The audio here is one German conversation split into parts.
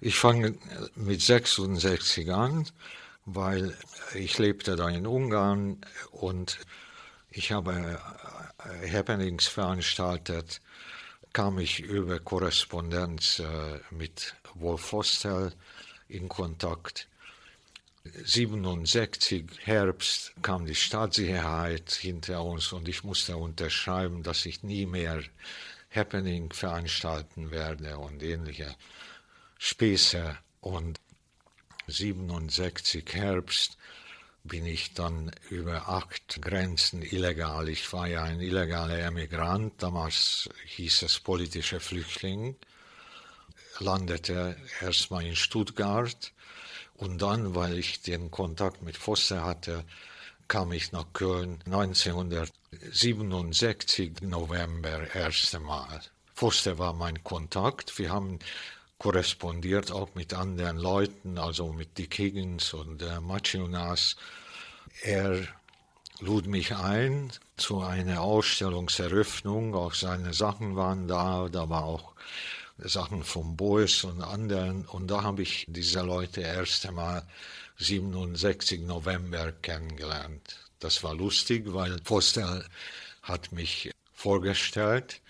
Ich fange mit 66 an, weil ich lebte da in Ungarn und ich habe äh, Happenings veranstaltet, kam ich über Korrespondenz äh, mit Wolf Fostel in Kontakt. 67 Herbst kam die Staatssicherheit hinter uns und ich musste unterschreiben, dass ich nie mehr Happening veranstalten werde und ähnliche Späße. Und 67 Herbst bin ich dann über acht Grenzen illegal. Ich war ja ein illegaler Emigrant, damals hieß es politischer Flüchtling, landete erstmal in Stuttgart und dann, weil ich den Kontakt mit Foster hatte, kam ich nach Köln 1967 November erste Mal. Foster war mein Kontakt. Wir haben korrespondiert auch mit anderen Leuten, also mit Dick Higgins und äh, Maciunas. Er lud mich ein zu einer Ausstellungseröffnung, auch seine Sachen waren da, da war auch Sachen von Bois und anderen. Und da habe ich diese Leute erst einmal 67 November kennengelernt. Das war lustig, weil Postel hat mich vorgestellt,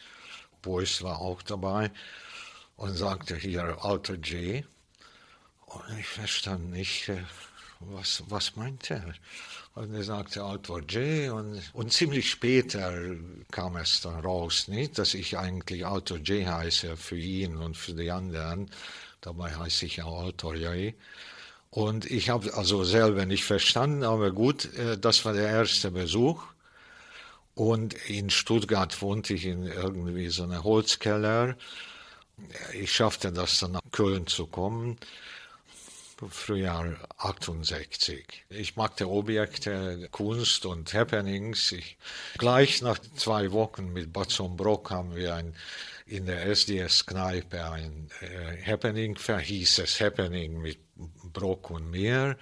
Bois war auch dabei und sagte hier Alter J. Und ich verstand nicht, äh, was, was meint er? Und er sagte Alter J. Und, und ziemlich später kam es dann raus, nicht, dass ich eigentlich Alter J heiße für ihn und für die anderen. Dabei heiße ich auch Alter J. Und ich habe also selber nicht verstanden, aber gut, äh, das war der erste Besuch. Und in Stuttgart wohnte ich in irgendwie so einem Holzkeller ich schaffte das dann nach Köln zu kommen. Frühjahr 68. Ich machte Objekte, Kunst und Happenings. Ich, gleich nach zwei Wochen mit Batzon Brock haben wir ein, in der SDS-Kneipe ein äh, Happening, verhieß es Happening mit Brock und mir.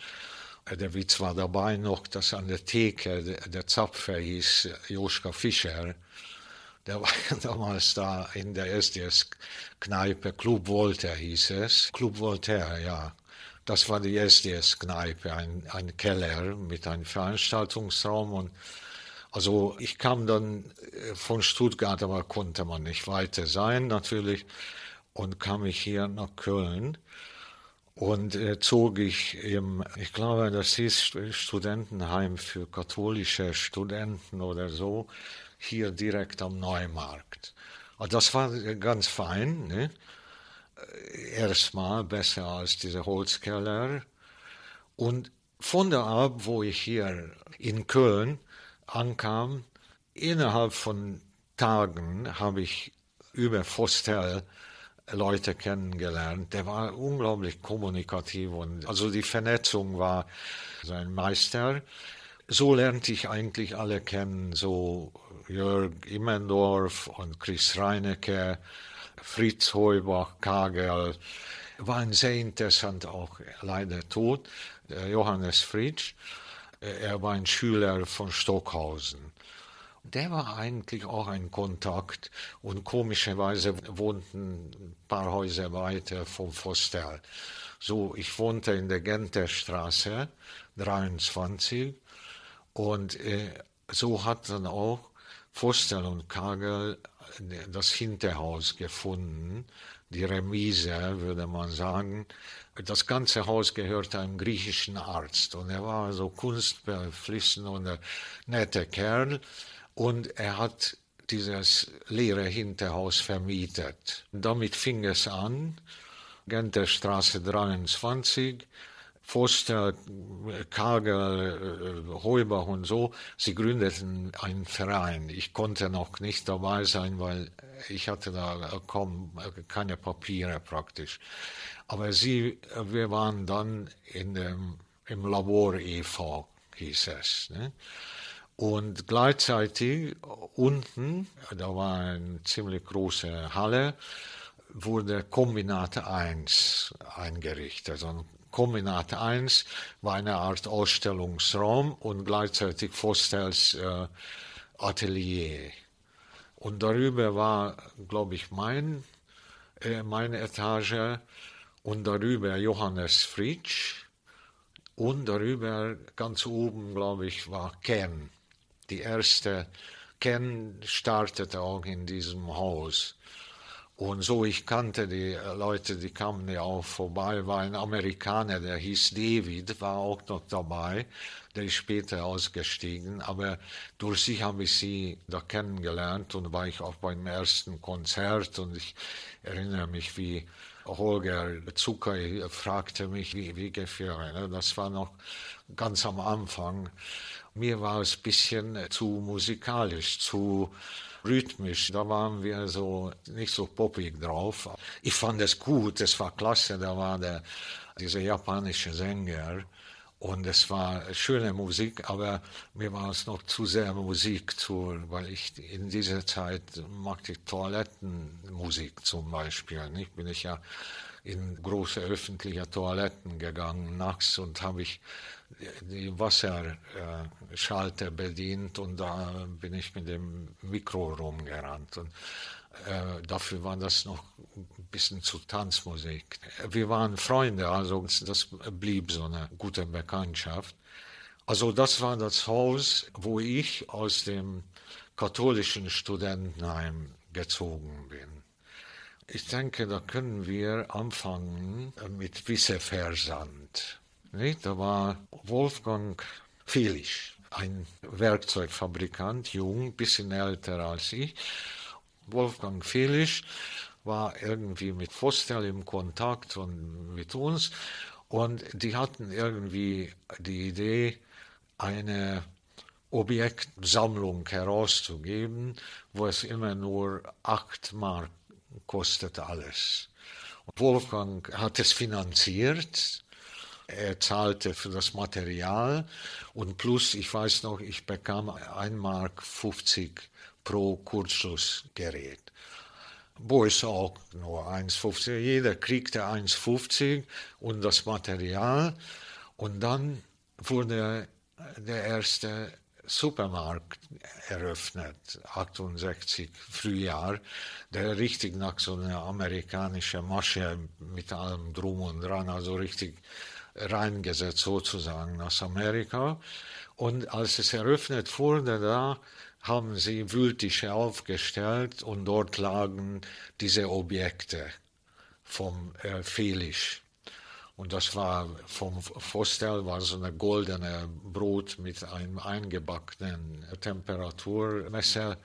Der Witz war dabei noch, dass an der Theke der, der Zapfer hieß Joschka Fischer der war damals da in der SDS-Kneipe, Club Voltaire hieß es. Club Voltaire, ja. Das war die SDS-Kneipe, ein, ein Keller mit einem Veranstaltungsraum. Und also ich kam dann äh, von Stuttgart, aber konnte man nicht weiter sein natürlich. Und kam ich hier nach Köln und äh, zog ich im, ich glaube, das hieß Studentenheim für katholische Studenten oder so, hier direkt am Neumarkt. Und das war ganz fein. Ne? Erstmal besser als diese Holzkeller. Und von da ab, wo ich hier in Köln ankam, innerhalb von Tagen habe ich über Fostel Leute kennengelernt. Der war unglaublich kommunikativ und also die Vernetzung war sein Meister. So lernte ich eigentlich alle kennen, so Jörg Immendorf und Chris Reinecke, Fritz Heubach, Kagel, waren sehr interessant, auch leider tot. Johannes Fritsch, er war ein Schüler von Stockhausen. Der war eigentlich auch ein Kontakt und komischerweise wohnten ein paar Häuser weiter vom Fostel. So, ich wohnte in der Genterstraße 23 und äh, so hat dann auch Fostel und Kagel das Hinterhaus gefunden, die Remise, würde man sagen. Das ganze Haus gehörte einem griechischen Arzt. Und er war so kunstbeflissen und ein netter Kerl. Und er hat dieses leere Hinterhaus vermietet. Damit fing es an, Genterstraße 23, Foster, Kagel, äh, Heubach und so, sie gründeten einen Verein. Ich konnte noch nicht dabei sein, weil ich hatte da kaum keine Papiere praktisch. Aber sie, wir waren dann in dem, im Labor e.V., hieß es. Ne? Und gleichzeitig unten, da war eine ziemlich große Halle, wurde Kombinat 1 eingerichtet, also Kombinat 1 war eine Art Ausstellungsraum und gleichzeitig Fostels äh, Atelier. Und darüber war, glaube ich, mein, äh, meine Etage und darüber Johannes Fritsch und darüber ganz oben, glaube ich, war Ken. Die erste Ken startete auch in diesem Haus. Und so, ich kannte die Leute, die kamen ja auch vorbei, war ein Amerikaner, der hieß David, war auch noch dabei, der ist später ausgestiegen, aber durch sie habe ich sie da kennengelernt und war ich auch beim ersten Konzert und ich erinnere mich, wie Holger Zucker fragte mich, wie, wie gefällt ne? Das war noch ganz am Anfang. Mir war es ein bisschen zu musikalisch, zu rhythmisch. Da waren wir so nicht so poppig drauf. Ich fand es gut, es war klasse. Da war der, dieser japanische Sänger. Und es war schöne Musik, aber mir war es noch zu sehr Musik, zu, weil ich in dieser Zeit mag ich Toilettenmusik zum Beispiel. Ich bin ich ja in große öffentliche Toiletten gegangen nachts und habe ich die Wasserschalter bedient und da bin ich mit dem Mikro rumgerannt. Und äh, dafür war das noch ein bisschen zu Tanzmusik. Wir waren Freunde, also das blieb so eine gute Bekanntschaft. Also das war das Haus, wo ich aus dem katholischen Studentenheim gezogen bin. Ich denke, da können wir anfangen mit Wisseversand. Da war Wolfgang Felix, ein Werkzeugfabrikant, jung, bisschen älter als ich. Wolfgang Felix war irgendwie mit Vostel im Kontakt und mit uns und die hatten irgendwie die Idee, eine Objektsammlung herauszugeben, wo es immer nur acht Mark kostet alles. Und Wolfgang hat es finanziert. Er zahlte für das Material und plus, ich weiß noch, ich bekam 1 Mark 50 pro Kurzschlussgerät. Ist auch nur 1,50. Jeder kriegte 1,50 und das Material. Und dann wurde der erste Supermarkt eröffnet, 68 Frühjahr, der richtig nach so einer amerikanischen Masche mit allem Drum und Dran, also richtig reingesetzt sozusagen aus Amerika. Und als es eröffnet wurde, da haben sie Wühltische aufgestellt und dort lagen diese Objekte vom äh, Felix. Und das war vom Fostel war so eine goldene Brot mit einem eingebackenen Temperaturmesser.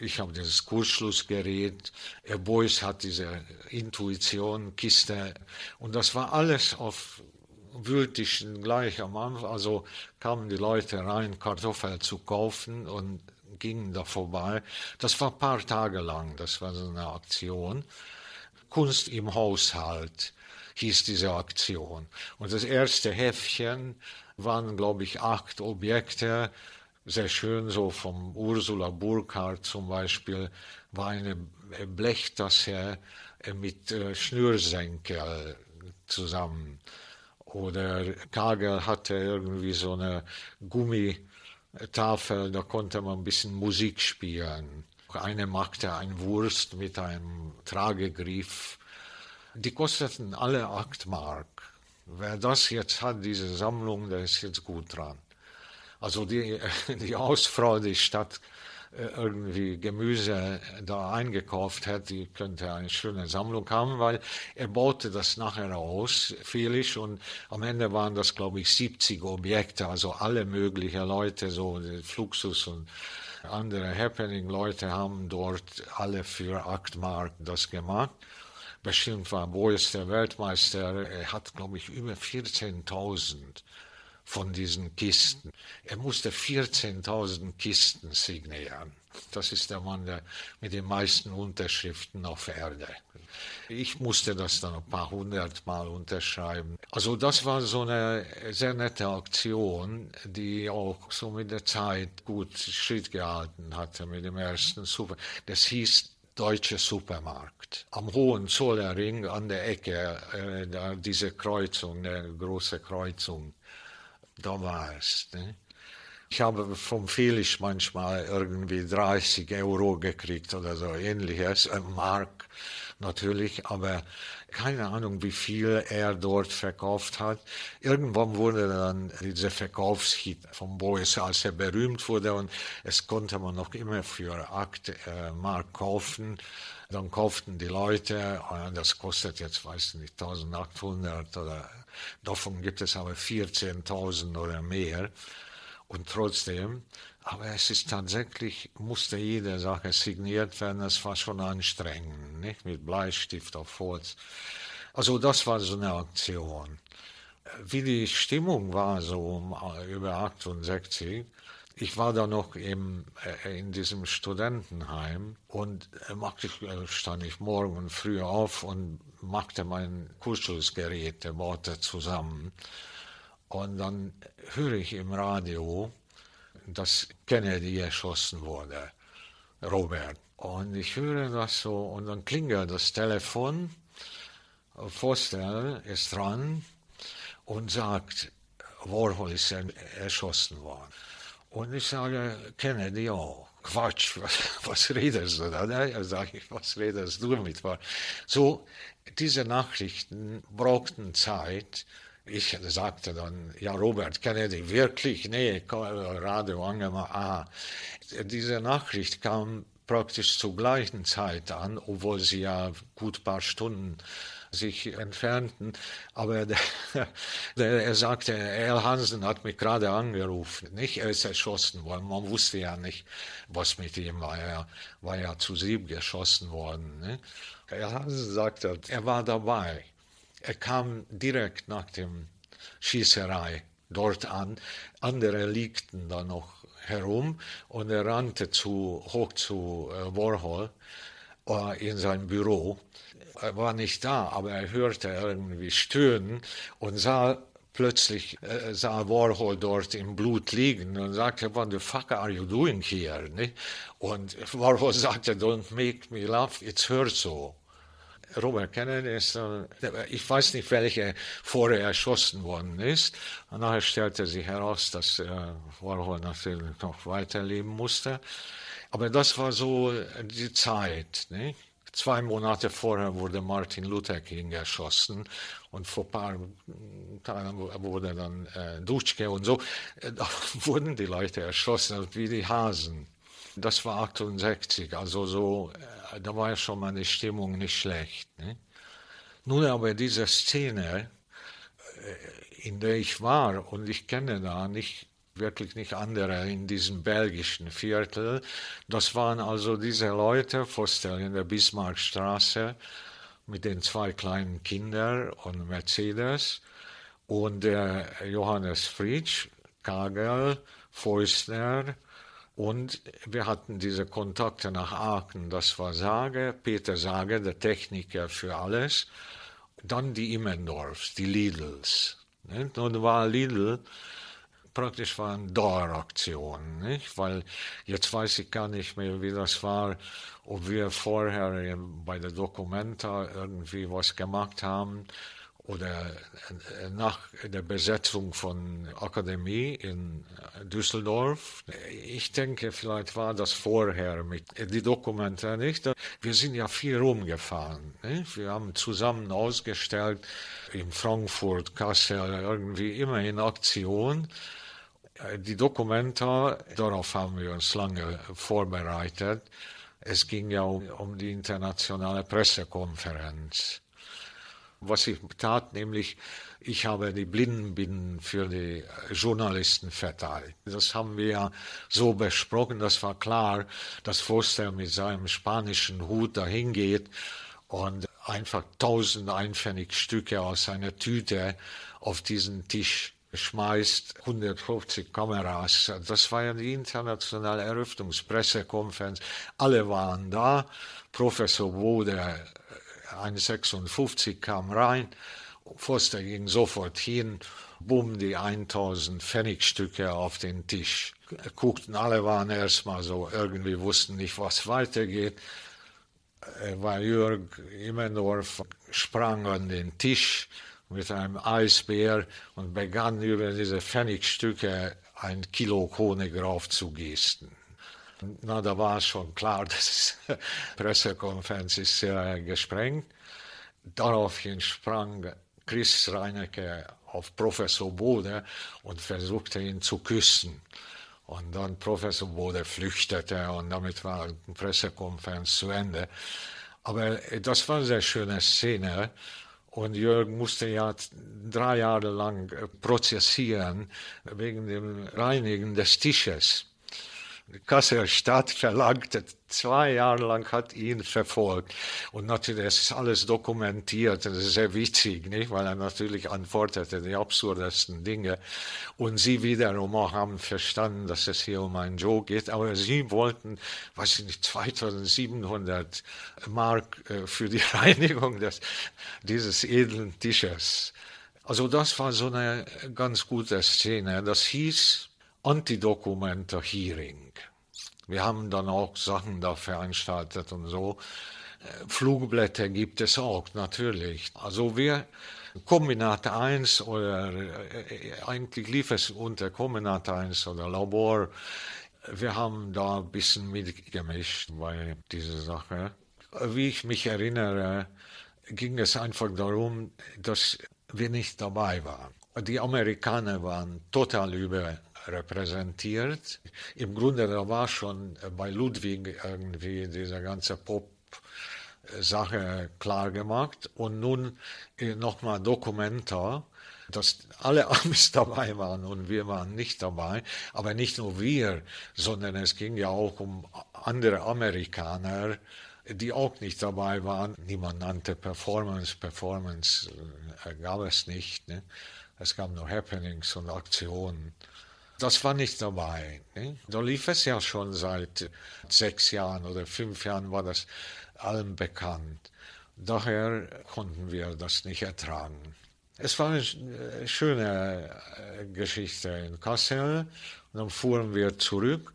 Ich habe dieses Kurzschlussgerät. Er Beuys hat diese Intuition-Kiste. Und das war alles auf Wühltischen gleich am Anfang. Also kamen die Leute rein, Kartoffeln zu kaufen und gingen da vorbei. Das war ein paar Tage lang. Das war so eine Aktion. Kunst im Haushalt hieß diese Aktion. Und das erste Heftchen waren, glaube ich, acht Objekte, sehr schön, so vom Ursula Burkhardt zum Beispiel, war eine Blechtasse mit äh, Schnürsenkel zusammen. Oder Kagel hatte irgendwie so eine Gummitafel, da konnte man ein bisschen Musik spielen. Eine machte ein Wurst mit einem Tragegriff die kosteten alle acht Mark. Wer das jetzt hat, diese Sammlung, der ist jetzt gut dran. Also die, die Hausfrau, die statt äh, irgendwie Gemüse da eingekauft hat, die könnte eine schöne Sammlung haben, weil er baute das nachher aus, Felix, und am Ende waren das, glaube ich, 70 Objekte, also alle möglichen Leute, so Fluxus und andere Happening-Leute haben dort alle für acht Mark das gemacht bestimmt war Boris der Weltmeister. Er hat, glaube ich, über 14.000 von diesen Kisten. Er musste 14.000 Kisten signieren. Das ist der Mann der mit den meisten Unterschriften auf Erde. Ich musste das dann ein paar hundert Mal unterschreiben. Also das war so eine sehr nette Aktion, die auch so mit der Zeit gut Schritt gehalten hatte mit dem ersten Super. Das hieß deutsche Supermarkt. Am Hohenzollernring an der Ecke, äh, diese Kreuzung, eine große Kreuzung, da war es. Ne? Ich habe vom Felix manchmal irgendwie 30 Euro gekriegt oder so ähnliches, ein Mark natürlich, aber keine Ahnung, wie viel er dort verkauft hat. Irgendwann wurde dann dieser Verkaufshit von Boys, als er berühmt wurde und es konnte man noch immer für 8 äh, Mark kaufen. Dann kauften die Leute, das kostet jetzt, weiß ich nicht, 1800 oder davon gibt es aber 14.000 oder mehr. Und trotzdem, aber es ist tatsächlich, musste jede Sache signiert werden, es war schon anstrengend, nicht? Mit Bleistift auf Holz. Also das war so eine Aktion. Wie die Stimmung war, so um äh, über 68, ich war da noch im, äh, in diesem Studentenheim und äh, stand ich morgen früh auf und machte mein Kuschelsgerät, baute zusammen. Und dann höre ich im Radio, dass Kennedy erschossen wurde, Robert. Und ich höre das so und dann klingelt das Telefon. Foster ist dran und sagt, Warhol ist erschossen worden. Und ich sage, Kennedy auch. Quatsch, was, was redest du da? Ja, sage ich, was redest du mit? So, diese Nachrichten brauchten Zeit, ich sagte dann, ja, Robert Kennedy, wirklich? Nee, Radio angemacht. Aha. Diese Nachricht kam praktisch zur gleichen Zeit an, obwohl sie ja gut paar Stunden sich entfernten. Aber der, der, er sagte, Erl Hansen hat mich gerade angerufen. Nicht, er ist erschossen worden. Man wusste ja nicht, was mit ihm war. Er war ja zu sieben geschossen worden. Ne? Erl Hansen sagte, er war dabei. Er kam direkt nach dem Schießerei dort an. Andere liegten da noch herum und er rannte zu, hoch zu äh, Warhol äh, in sein Büro. Er war nicht da, aber er hörte irgendwie Stöhnen und sah plötzlich äh, sah Warhol dort im Blut liegen und sagte, what the fuck are you doing here? Und Warhol sagte, don't make me laugh, it's her so. Robert Kennedy ist, äh, ich weiß nicht, welcher vorher erschossen worden ist. Und nachher stellte sich heraus, dass äh, Warhol natürlich noch weiterleben musste. Aber das war so die Zeit. Ne? Zwei Monate vorher wurde Martin Luther King erschossen und vor ein paar Tagen wurde dann äh, Dutschke und so. Äh, da wurden die Leute erschossen, wie die Hasen. Das war 68, also so, äh, da war ja schon die Stimmung nicht schlecht. Ne? Nun aber diese Szene, äh, in der ich war, und ich kenne da nicht wirklich nicht andere in diesem belgischen Viertel. Das waren also diese Leute, vorstellen in der Bismarckstraße mit den zwei kleinen Kindern und Mercedes und der Johannes Fritsch, Kagel, Feustner, und wir hatten diese Kontakte nach Aachen. Das war Sage, Peter Sage, der Techniker für alles. Dann die Immendorfs, die Lidls. Nicht? Und war Lidl praktisch war eine Daueraktion, nicht? Weil jetzt weiß ich gar nicht mehr, wie das war, ob wir vorher bei der Documenta irgendwie was gemacht haben oder äh, nach der Besetzung von Akademie in Düsseldorf. Ich denke, vielleicht war das vorher mit die Dokumente nicht. Wir sind ja viel rumgefahren. Nicht? Wir haben zusammen ausgestellt in Frankfurt, Kassel, irgendwie immer in Aktion. Die Dokumente, darauf haben wir uns lange vorbereitet. Es ging ja um, um die internationale Pressekonferenz was ich tat, nämlich ich habe die Blindenbinden für die Journalisten verteilt. Das haben wir so besprochen, das war klar, dass Foster mit seinem spanischen Hut dahin geht und einfach tausend Einpfennigstücke aus seiner Tüte auf diesen Tisch schmeißt 150 Kameras. Das war ja die internationale Eröffnungspressekonferenz. Alle waren da. Professor Bode 1,56 kam rein. Foster ging sofort hin, bumm, die 1000 Pfennigstücke auf den Tisch. Guckten, alle waren erstmal so, irgendwie wussten nicht, was weitergeht. Weil Jörg Immendorf sprang an den Tisch mit einem Eisbär und begann über diese Pfennigstücke ein Kilo Honig raufzugießen. Na, da war schon klar, dass Pressekonferenz ist sehr gesprengt. Daraufhin sprang Chris Reinecke auf Professor Bode und versuchte ihn zu küssen. Und dann Professor Bode flüchtete und damit war die Pressekonferenz zu Ende. Aber das war eine sehr schöne Szene. Und Jörg musste ja drei Jahre lang prozessieren wegen dem Reinigen des Tisches. Kasseler Stadt verlangte, zwei Jahre lang hat ihn verfolgt. Und natürlich, es ist alles dokumentiert, das ist sehr witzig, nicht? weil er natürlich antwortete die absurdesten Dinge. Und sie wiederum auch haben verstanden, dass es hier um einen Joe geht, aber sie wollten, weiß ich nicht, 2700 Mark äh, für die Reinigung des, dieses edlen Tisches. Also das war so eine ganz gute Szene. Das hieß, Antidokumenter Hearing. Wir haben dann auch Sachen da veranstaltet und so. Flugblätter gibt es auch, natürlich. Also wir, Kombinat 1 oder äh, eigentlich lief es unter Kombinat 1 oder Labor. Wir haben da ein bisschen mitgemischt bei dieser Sache. Wie ich mich erinnere, ging es einfach darum, dass wir nicht dabei waren. Die Amerikaner waren total über repräsentiert. Im Grunde, da war schon bei Ludwig irgendwie diese ganze Pop Sache klar gemacht und nun nochmal Dokumenta, dass alle Amis dabei waren und wir waren nicht dabei, aber nicht nur wir, sondern es ging ja auch um andere Amerikaner, die auch nicht dabei waren. Niemand nannte Performance, Performance äh, gab es nicht. Ne? Es gab nur Happenings und Aktionen das war nicht dabei. Ne? Da lief es ja schon seit sechs Jahren oder fünf Jahren, war das allen bekannt. Daher konnten wir das nicht ertragen. Es war eine schöne äh, Geschichte in Kassel. Und dann fuhren wir zurück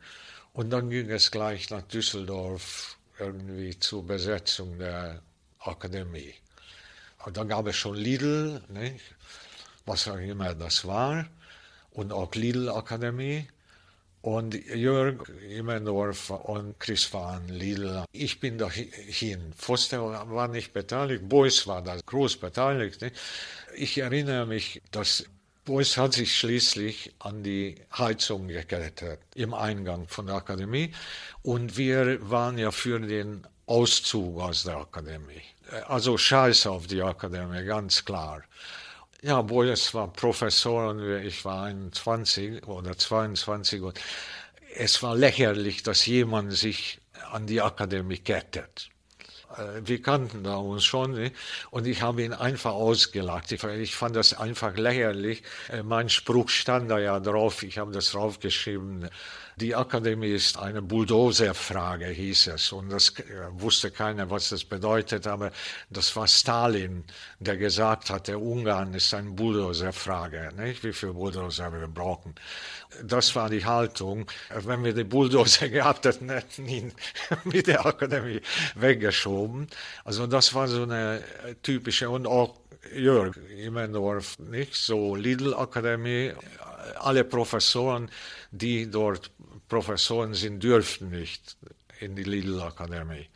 und dann ging es gleich nach Düsseldorf irgendwie zur Besetzung der Akademie. Und dann gab es schon Lidl, nicht? was auch immer das war und auch Lidl Akademie. Und Jörg Immendorf und Chris waren Lidl. Ich bin dahin. Foster war nicht beteiligt, Beuys war da groß beteiligt. Ich erinnere mich, dass Beuys hat sich schließlich an die Heizung geklettert im Eingang von der Akademie. Und wir waren ja für den Auszug aus der Akademie. Also Scheiß auf die Akademie, ganz klar. Ja, Boyes war Professor und ich war 21 oder 22 und es war lächerlich, dass jemand sich an die Akademie kettet. Äh, wir kannten da uns schon nicht? und ich habe ihn einfach ausgelacht. Ich, fand das einfach lächerlich. Äh, mein Spruch stand da ja drauf, ich habe das draufgeschrieben. Die Akademie ist eine Bulldozer-Frage, hieß es. Und das äh, wusste keiner, was das bedeutet, aber das war Stalin, der gesagt hat, der Ungarn ist eine Bulldozer-Frage, nicht? wie viele Bulldozer wir brauchen. Das war die Haltung. Wenn wir die Bulldozer gehabt hätten, hätten ihn mit der Akademie weggeschoben. Also das war so eine typische und auch Jörg Immendorf, nicht so Lidl-Akademie, alle Professoren, die dort Professoren sind, dürften nicht in die Lidl-Akademie.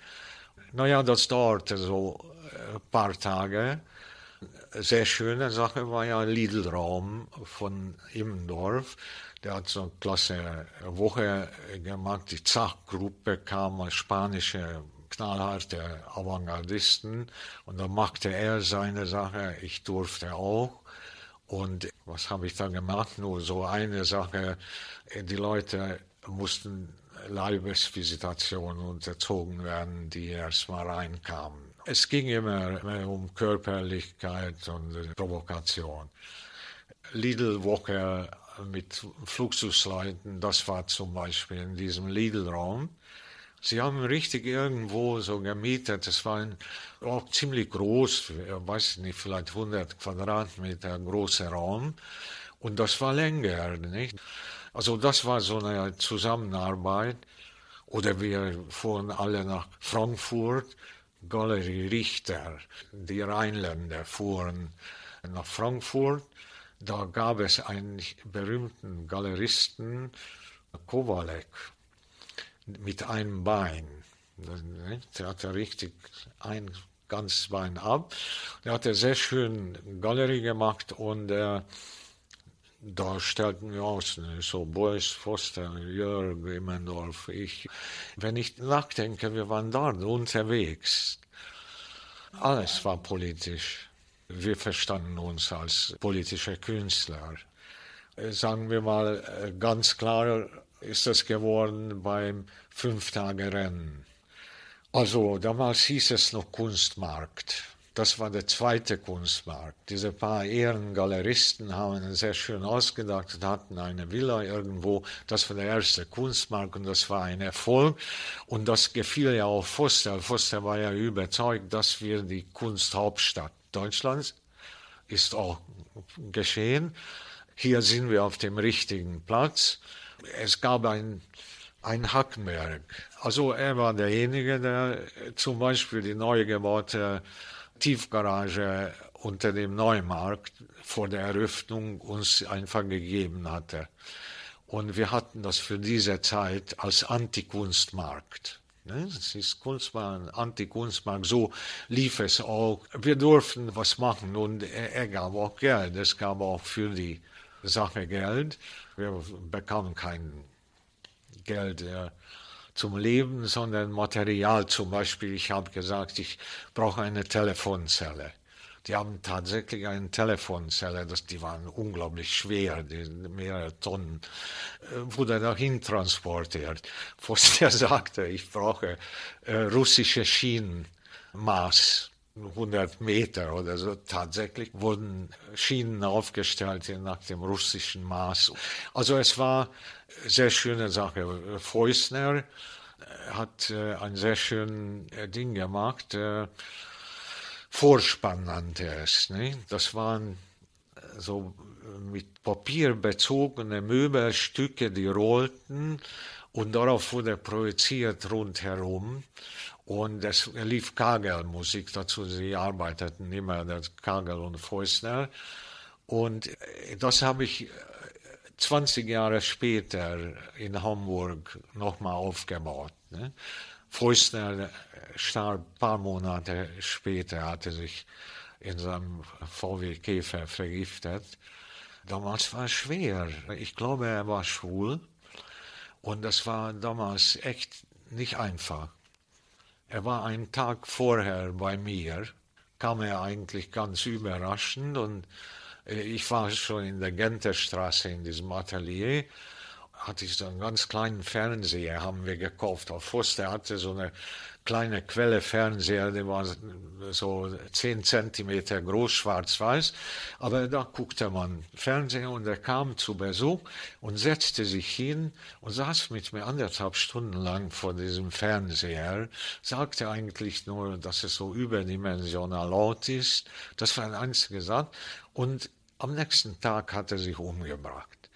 Naja, das dauerte so ein paar Tage. Sehr schöne Sache war ja Lidl-Raum von Immendorf. Der hat so eine klasse Woche gemacht. Die Zach-Gruppe kam als spanische knallharte Avantgardisten und dann machte er seine Sache, ich durfte auch. Und was habe ich dann gemacht? Nur so eine Sache, die Leute mussten Leibesvisitationen unterzogen werden, die erstmal reinkamen. Es ging immer, immer um Körperlichkeit und Provokation. Lidl-Woche mit Fluxusleuten, das war zum Beispiel in diesem Lidl-Raum. Sie haben richtig irgendwo so gemietet. Es war ein, auch ziemlich groß, weiß nicht, vielleicht 100 Quadratmeter großer Raum. Und das war länger, nicht? Also das war so eine Zusammenarbeit. Oder wir fuhren alle nach Frankfurt, Galerie Richter. Die Rheinländer fuhren nach Frankfurt. Da gab es einen berühmten Galeristen, Kowalek mit einem Bein. Der hatte richtig ein ganzes Bein ab. Er hat eine sehr schöne Galerie gemacht und äh, da stellten wir aus, ne, so Boris Foster, Jörg Immendorf, ich. Wenn ich nachdenke, wir waren dort unterwegs. Alles war politisch. Wir verstanden uns als politische Künstler. Sagen wir mal, äh, ganz klar ist das geworden beim Fünftage-Rennen. Also damals hieß es noch Kunstmarkt. Das war der zweite Kunstmarkt. Diese paar Ehrengaleristen haben es sehr schön ausgedacht und hatten eine Villa irgendwo. Das war der erste Kunstmarkt und das war ein Erfolg. Und das gefiel ja auch Foster. Foster war ja überzeugt, dass wir die Kunsthauptstadt Deutschlands ist auch geschehen. Hier sind wir auf dem richtigen Platz. Es gab ein ein Hackenberg. Also er war derjenige, der zum Beispiel die neu gebaute Tiefgarage unter dem Neumarkt vor der Eröffnung uns einfach gegeben hatte. Und wir hatten das für diese Zeit als Antikunstmarkt. Ne? Es ist Kunstmarkt, Antikunstmarkt, so lief es auch. Wir durften was machen und er, gab auch Geld. Es gab auch für die Sache Geld. Wir bekamen kein Geld zum Leben, sondern Material. Zum Beispiel, ich habe gesagt, ich brauche eine Telefonzelle. Die haben tatsächlich eine Telefonzelle, das, die waren unglaublich schwer, die, mehrere Tonnen, äh, wurde dahin transportiert. Foster sagte, ich brauche äh, russische Schienenmaß. 100 Meter oder so. Tatsächlich wurden Schienen aufgestellt nach dem russischen Maß. Also es war eine sehr schöne Sache. Feusner hat äh, ein sehr schönes äh, Ding gemacht. Äh, Vorspann nannte es. Ne? Das waren so mit Papier bezogene Möbelstücke, die rollten und darauf wurde projiziert rundherum. Und es lief Kagel-Musik dazu. Sie arbeiteten immer, das Kagel und Fäusner. Und das habe ich 20 Jahre später in Hamburg nochmal aufgebaut. Ne? Fäusner starb ein paar Monate später, hatte sich in seinem VW Käfer vergiftet. Damals war es schwer. Ich glaube, er war schwul. Und das war damals echt nicht einfach. Er war einen Tag vorher bei mir, kam er eigentlich ganz überraschend und äh, ich war schon in der Genterstraße in diesem Atelier, hatte ich so einen ganz kleinen Fernseher, haben wir gekauft. Auf Foster hatte so eine kleine Quelle Fernseher, der war so zehn Zentimeter groß, schwarz-weiß. Aber da guckte man Fernseher und er kam zu Besuch und setzte sich hin und saß mit mir anderthalb Stunden lang vor diesem Fernseher, sagte eigentlich nur, dass es so überdimensional laut ist. Das war ein einziger Satz. Und am nächsten Tag hat er sich umgebracht.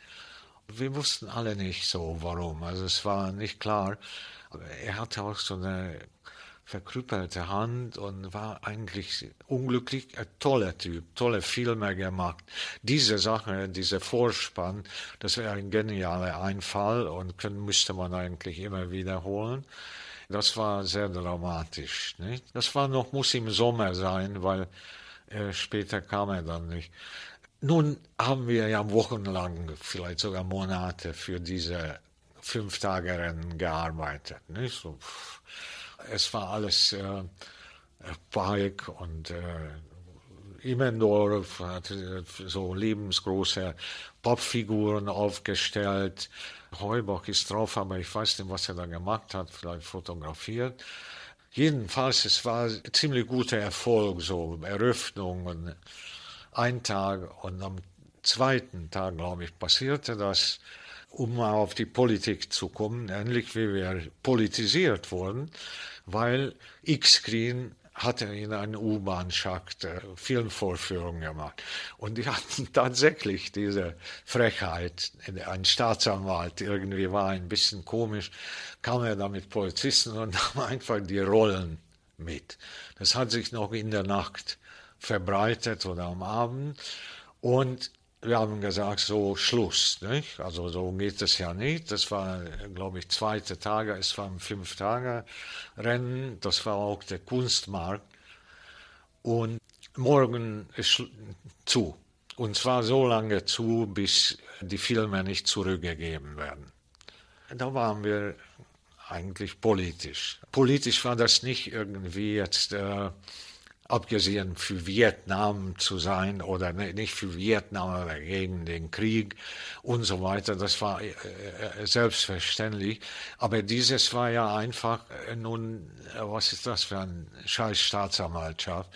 Wir wussten alle nicht so, warum. Also es war nicht klar. Er hatte auch so eine verkrüppelte Hand und war eigentlich unglücklich, ein toller Typ, tolle Filme gemacht. Diese Sache, dieser Vorspann, das wäre ein genialer Einfall und können, müsste man eigentlich immer wiederholen. Das war sehr dramatisch. Nicht? Das war noch, muss im Sommer sein, weil äh, später kam er dann nicht. Nun haben wir ja wochenlang, vielleicht sogar Monate für diese Fünf-Tage-Rennen gearbeitet. Nicht? So, es war alles äh, Bike und äh, Immendorf hat so lebensgroße Popfiguren aufgestellt. Heubach ist drauf, aber ich weiß nicht, was er da gemacht hat, vielleicht fotografiert. Jedenfalls, es war ein ziemlich guter Erfolg, so Eröffnung und ein Tag und am zweiten Tag, glaube ich, passierte das, um auf die Politik zu kommen, ähnlich wie wir politisiert wurden weil X-Screen hatte in einem U-Bahn-Schacht äh, Filmvorführungen gemacht. Und die hatten tatsächlich diese Frechheit. Ein Staatsanwalt irgendwie war ein bisschen komisch, kam er da mit Polizisten und nahm einfach die Rollen mit. Das hat sich noch in der Nacht verbreitet oder am Abend. Und wir haben gesagt, so Schluss. Nicht? Also so geht es ja nicht. Das war, glaube ich, zweite Tage, es waren fünf Tage Rennen. Das war auch der Kunstmarkt. Und morgen ist zu. Und zwar so lange zu, bis die Filme nicht zurückgegeben werden. Da waren wir eigentlich politisch. Politisch war das nicht irgendwie jetzt äh, abgesehen für Vietnam zu sein oder nicht für Vietnam, aber gegen den Krieg und so weiter. Das war äh, äh, selbstverständlich. Aber dieses war ja einfach äh, nun, was ist das für eine scheiß Staatsanwaltschaft,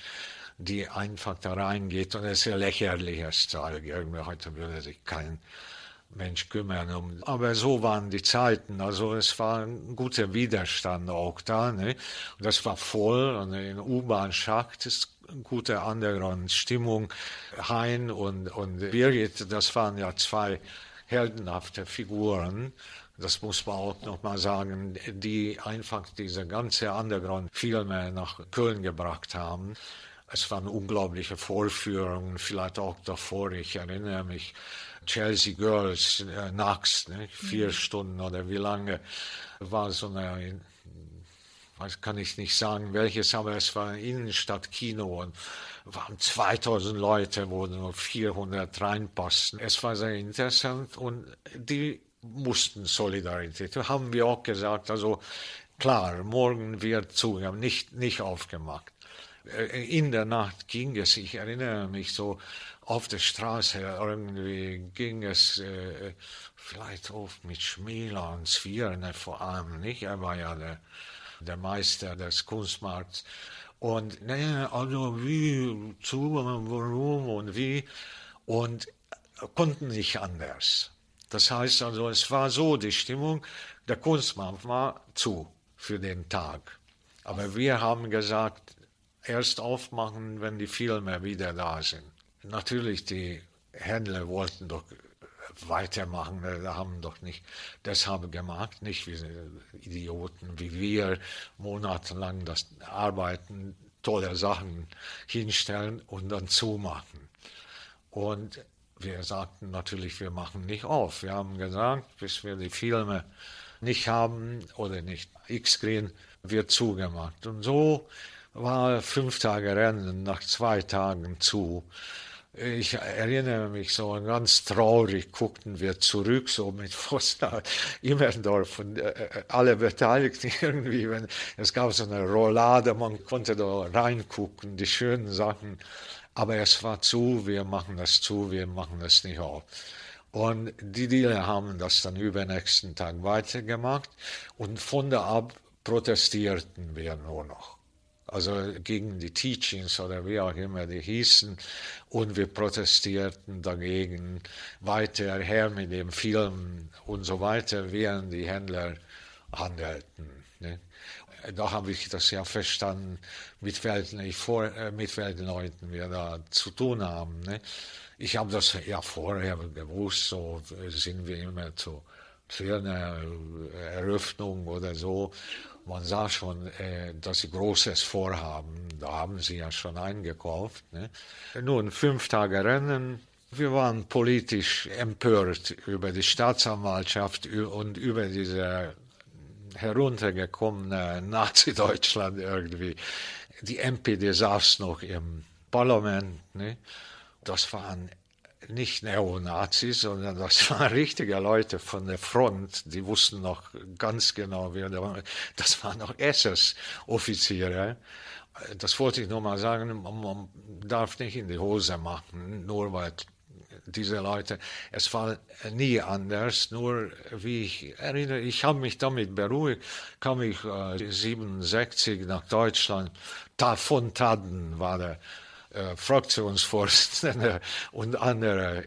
die einfach da reingeht und es ist ja lächerliches Zeug. Irgendwie heute würde sich kein Mensch kümmern. Um. Aber so waren die Zeiten. Also es war ein guter Widerstand auch da. Ne? Und das war voll und in U-Bahn-Schacht ist eine gute Underground-Stimmung. Hein und, und Birgit, das waren ja zwei heldenhafte Figuren. Das muss man auch nochmal sagen, die einfach diese ganze Underground-Filme nach Köln gebracht haben. Es waren unglaubliche Vorführungen, vielleicht auch davor. Ich erinnere mich, Chelsea Girls äh, nachts, ne? vier mhm. Stunden oder wie lange, war so eine, was kann ich nicht sagen welches, aber es war ein Innenstadtkino und waren 2000 Leute, wo nur 400 reinpassten. Es war sehr interessant und die mussten Solidarität. Haben wir auch gesagt, also klar, morgen wird zu, wir haben nicht, nicht aufgemacht. Äh, in der Nacht ging es, ich erinnere mich so, auf der Straße irgendwie ging es äh, vielleicht oft mit Schmäler und Zwierne vor allem, nicht? Er war ja der, der Meister des Kunstmarkts. Und ne, also wie, zu, warum und wie. Und konnten nicht anders. Das heißt also, es war so die Stimmung, der Kunstmarkt war zu für den Tag. Aber wir haben gesagt, erst aufmachen, wenn die Filme wieder da sind. Natürlich, die Händler wollten doch weitermachen, haben doch nicht deshalb gemacht, nicht wie Idioten wie wir monatelang das arbeiten, tolle Sachen hinstellen und dann zumachen. Und wir sagten natürlich, wir machen nicht auf. Wir haben gesagt, bis wir die Filme nicht haben oder nicht X-Screen, wird zugemacht. Und so war fünf Tage Rennen nach zwei Tagen zu. Ich erinnere mich so ganz traurig, guckten wir zurück, so mit Foster, Immerdorf und äh, äh, alle Beteiligten irgendwie. Wenn, es gab so eine Rollade, man konnte da reingucken, die schönen Sachen. Aber es war zu, wir machen das zu, wir machen das nicht auf. Und die Dealer haben das dann übernächsten Tag weitergemacht und von da ab protestierten wir nur noch also gegen die Teachings oder wie auch immer die hießen. Und wir protestierten dagegen weiter her mit dem Film und so weiter, während die Händler handelten. Ne? Da habe ich das ja verstanden, mit welchen, vor, äh, mit welchen Leuten wir da zu tun haben. Ne? Ich habe das ja vorher gewusst, so sind wir immer zu für eine Eröffnung oder so man sah schon, äh, dass sie Großes vorhaben. Da haben sie ja schon eingekauft. Ne? Nun, fünf Tage Rennen. Wir waren politisch empört über die Staatsanwaltschaft und über diese heruntergekommene Nazi-Deutschland irgendwie. Die NPD saß noch im Parlament. Ne? Das waren nicht Neonazis, sondern das waren richtige Leute von der Front, die wussten noch ganz genau, wer da war. Das waren noch SS-Offiziere. Das wollte ich nur mal sagen, man darf nicht in die Hose machen, nur weil diese Leute, es war nie anders, nur wie ich erinnere, ich habe mich damit beruhigt, kam ich äh, 67 nach Deutschland, von Taden war der äh, Fraktionsvorsitzende und andere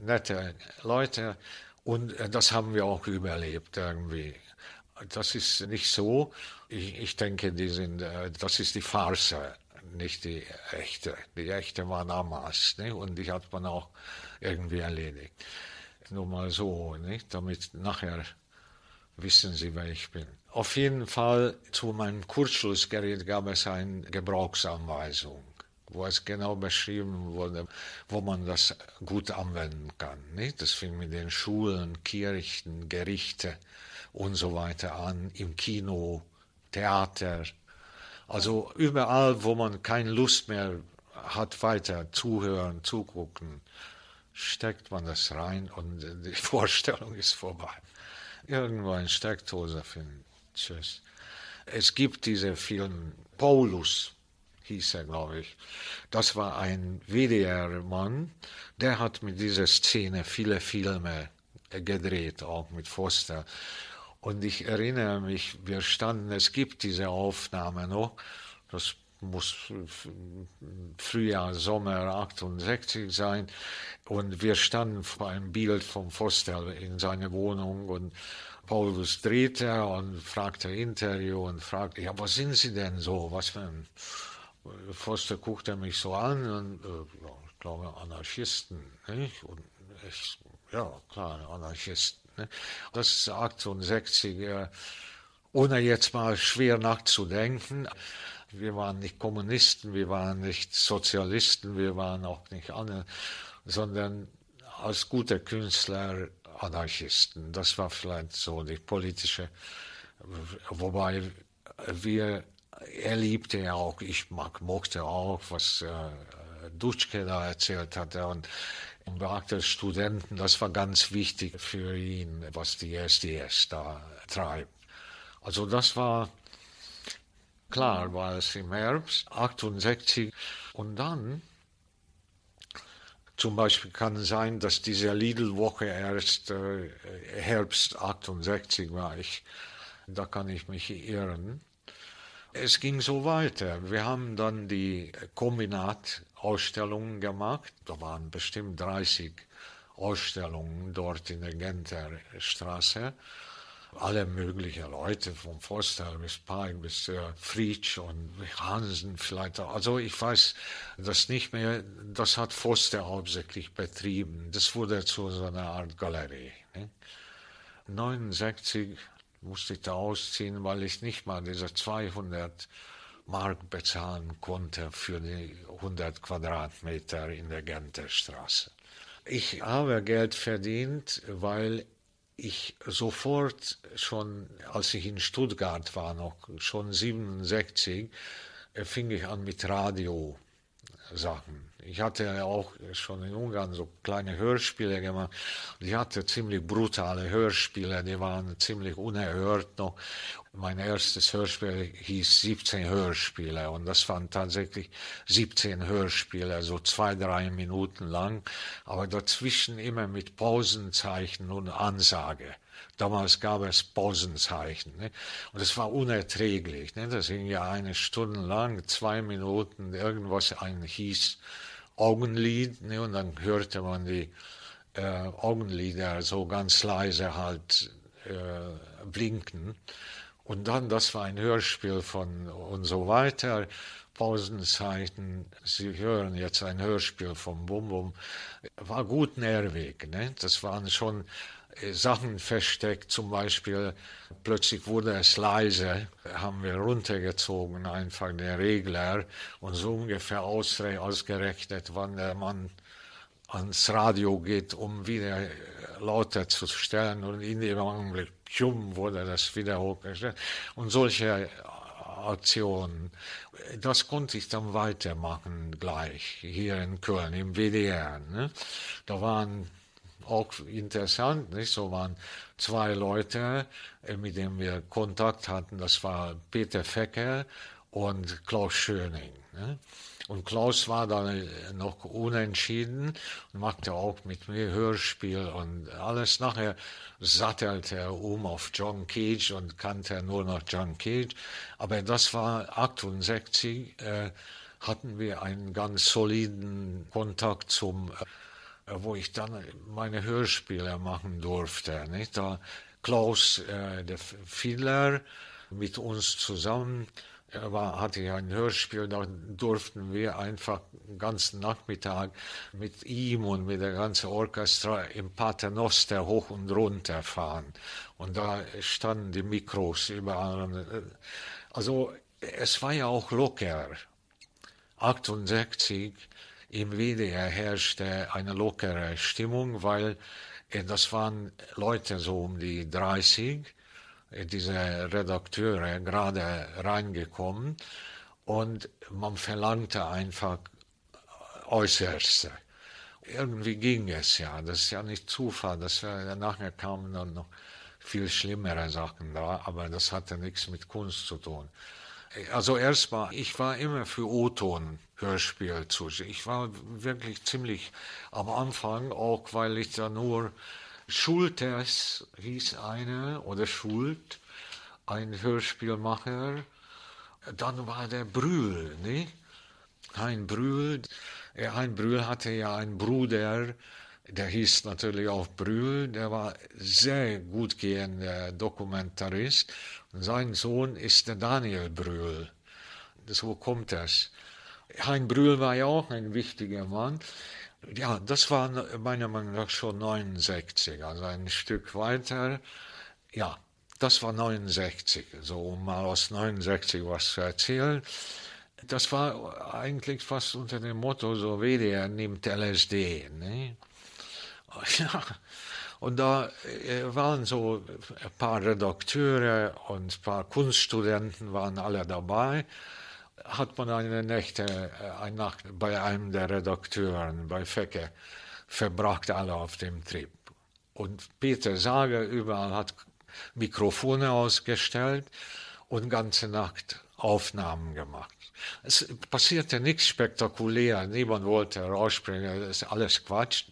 nette Leute. Und äh, das haben wir auch überlebt irgendwie. Das ist nicht so. Ich, ich denke, die sind, äh, das ist die Farce, nicht die echte. Die echte war damals. Ne? Und die hat man auch irgendwie erledigt. Nur mal so, nicht? damit nachher wissen Sie, wer ich bin. Auf jeden Fall zu meinem Kurzschlussgerät gab es eine Gebrauchsanweisung. Wo es genau beschrieben wurde, wo man das gut anwenden kann. Nicht? Das fing mit den Schulen, Kirchen, Gerichte und so weiter an, im Kino, Theater. Also überall, wo man keine Lust mehr hat, weiter zuhören, zugucken, steckt man das rein und die Vorstellung ist vorbei. Irgendwo eine Steckdose finden. Tschüss. Es gibt diese Film Paulus, hieß er, glaube ich. Das war ein WDR-Mann, der hat mit dieser Szene viele Filme gedreht, auch mit Foster. Und ich erinnere mich, wir standen, es gibt diese Aufnahme noch, das muss Frühjahr, Sommer 68 sein. Und wir standen vor einem Bild vom Foster in seiner Wohnung und Paulus drehte und fragte Interview und fragte, ja, was sind Sie denn so? Was für ein Foster guckte mich so an und äh, ja, ich glaube Anarchisten. Nicht? Und ich, ja, klar, Anarchisten. Ne? Das ist 68, äh, ohne jetzt mal schwer nachzudenken. Wir waren nicht Kommunisten, wir waren nicht Sozialisten, wir waren auch nicht andere, sondern als guter Künstler Anarchisten. Das war vielleicht so die politische, wobei wir er liebte ja auch, ich mag, mochte auch, was äh, Dutschke da erzählt hatte und Beamte Studenten, das war ganz wichtig für ihn, was die SDS da treibt. Also das war klar, war es im Herbst 68 und dann zum Beispiel kann sein, dass diese Lidl-Woche erst äh, Herbst 68 war. Ich, da kann ich mich irren. Es ging so weiter. Wir haben dann die Kombinat-Ausstellungen gemacht. Da waren bestimmt 30 Ausstellungen dort in der Genter Straße. Alle möglichen Leute, vom Forster bis Park bis äh, Friedsch und Hansen vielleicht. Also ich weiß das nicht mehr. Das hat Forster hauptsächlich betrieben. Das wurde zu so einer Art Galerie. Ne? 69 musste ich da ausziehen, weil ich nicht mal diese 200 Mark bezahlen konnte für die 100 Quadratmeter in der Genterstraße. Ich habe Geld verdient, weil ich sofort schon, als ich in Stuttgart war, noch schon 67, fing ich an mit Radio Sachen. Ich hatte ja auch schon in Ungarn so kleine Hörspiele gemacht. Ich hatte ziemlich brutale Hörspiele, die waren ziemlich unerhört noch. Mein erstes Hörspiel hieß 17 Hörspiele und das waren tatsächlich 17 Hörspiele, so zwei, drei Minuten lang, aber dazwischen immer mit Pausenzeichen und Ansage. Damals gab es Pausenzeichen. Ne? Und es war unerträglich. Ne? Das ging ja eine Stunde lang, zwei Minuten, irgendwas ein hieß Augenlid. Ne? Und dann hörte man die äh, Augenlider so ganz leise halt äh, blinken. Und dann, das war ein Hörspiel von und so weiter. Pausenzeichen, Sie hören jetzt ein Hörspiel vom Bum Bum, war gut nervig. Ne? Das waren schon Sachen versteckt, zum Beispiel plötzlich wurde es leise, haben wir runtergezogen einfach den Regler und so ungefähr ausgerechnet, wann der Mann ans Radio geht, um wieder lauter zu stellen und in dem Augenblick pjum, wurde das wieder hochgestellt und solche Aktionen. Das konnte ich dann weitermachen gleich hier in Köln im WDR. Ne? Da waren auch interessant, nicht? So waren zwei Leute, äh, mit denen wir Kontakt hatten. Das war Peter Fecker und Klaus Schöning. Ne? Und Klaus war dann noch unentschieden und machte auch mit mir Hörspiel und alles. Nachher sattelte er um auf John Cage und kannte nur noch John Cage. Aber das war 68, äh, hatten wir einen ganz soliden Kontakt zum äh, äh, wo ich dann meine Hörspiele machen durfte. Nicht? Da Klaus, äh, der Fiedler, mit uns zusammen äh, war, hatte ich ein Hörspiel, da durften wir einfach den ganzen Nachmittag mit ihm und mit der ganzen Orchester im Paternoster hoch und runter fahren. Und da standen die Mikros überall. Also es war ja auch locker. 68 im WDR herrschte eine lockere Stimmung, weil äh, das waren Leute so um die 30, äh, diese Redakteure gerade reingekommen und man verlangte einfach Äußerste. Irgendwie ging es ja, das ist ja nicht Zufall, dass wir, nachher kamen dann noch viel schlimmere Sachen da, aber das hatte nichts mit Kunst zu tun. Also erstmal, ich war immer für O-Ton Hörspiel zu. Ich war wirklich ziemlich am Anfang, auch weil ich da nur Schultes hieß einer oder Schult, ein Hörspielmacher. Dann war der Brühl, ne? Hein Brühl. Hein Brühl hatte ja einen Bruder, der hieß natürlich auch Brühl, der war sehr gut gehender Dokumentarist. Und sein Sohn ist der Daniel Brühl. So kommt das. Hein Brühl war ja auch ein wichtiger Mann. Ja, das war meiner Meinung nach schon 69, also ein Stück weiter. Ja, das war 69, so um mal aus 69 was zu erzählen. Das war eigentlich fast unter dem Motto, so WDR nimmt LSD. Ne? Ja, und da äh, waren so ein paar Redakteure und ein paar Kunststudenten waren alle dabei. Hat man eine Nächte, äh, eine Nacht bei einem der Redakteuren, bei Fecke, verbracht, alle auf dem Trip. Und Peter Sager überall hat Mikrofone ausgestellt und ganze Nacht Aufnahmen gemacht. Es passierte nichts spektakulär, niemand wollte rausspringen, das ist alles Quatsch.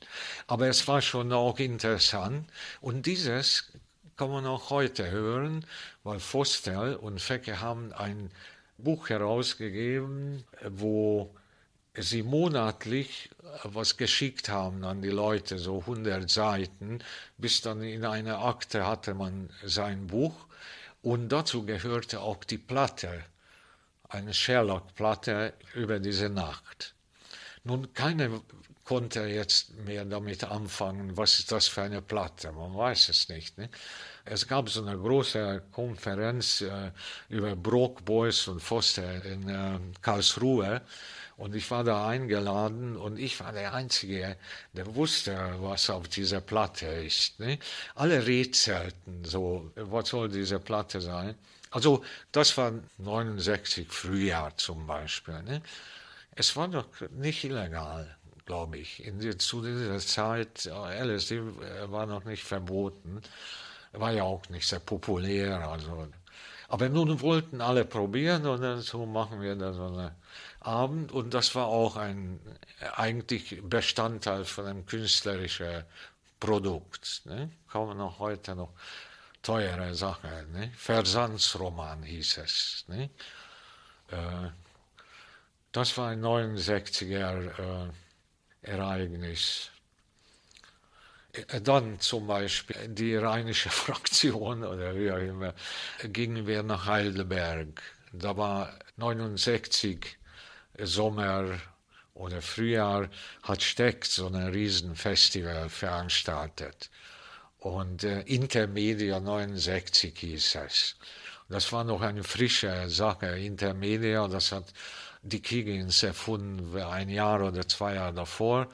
Aber es war schon auch interessant. Und dieses kann man auch heute hören, weil Fostel und Fecke haben ein Buch herausgegeben, wo sie monatlich was geschickt haben an die Leute, so 100 Seiten, bis dann in einer Akte hatte man sein Buch. Und dazu gehörte auch die Platte eine Sherlock-Platte über diese Nacht. Nun, keiner konnte jetzt mehr damit anfangen, was ist das für eine Platte, man weiß es nicht. Ne? Es gab so eine große Konferenz äh, über Brock, Boys und Foster in äh, Karlsruhe und ich war da eingeladen und ich war der Einzige, der wusste, was auf dieser Platte ist. Ne? Alle rätselten so, was soll diese Platte sein? Also das war 69 Frühjahr zum Beispiel. Ne? Es war doch nicht illegal, glaube ich. In zu dieser Zeit, LSD äh, war noch nicht verboten, war ja auch nicht sehr populär. Also. Aber nun wollten alle probieren und dann so machen wir da so einen Abend und das war auch ein eigentlich Bestandteil von einem künstlerischen Produkt. Ne? Kann auch heute noch teure Sache. Ne? Versandsroman hieß es. Ne? Äh, das war ein 69er äh, Ereignis. Äh, dann zum Beispiel die rheinische Fraktion oder wie auch immer, gingen wir nach Heidelberg. Da war 69 Sommer oder Frühjahr, hat Steck so ein Riesenfestival veranstaltet. Und äh, Intermedia 69 hieß es. Das war noch eine frische Sache. Intermedia, das hat die Kiggins erfunden, ein Jahr oder zwei Jahre davor.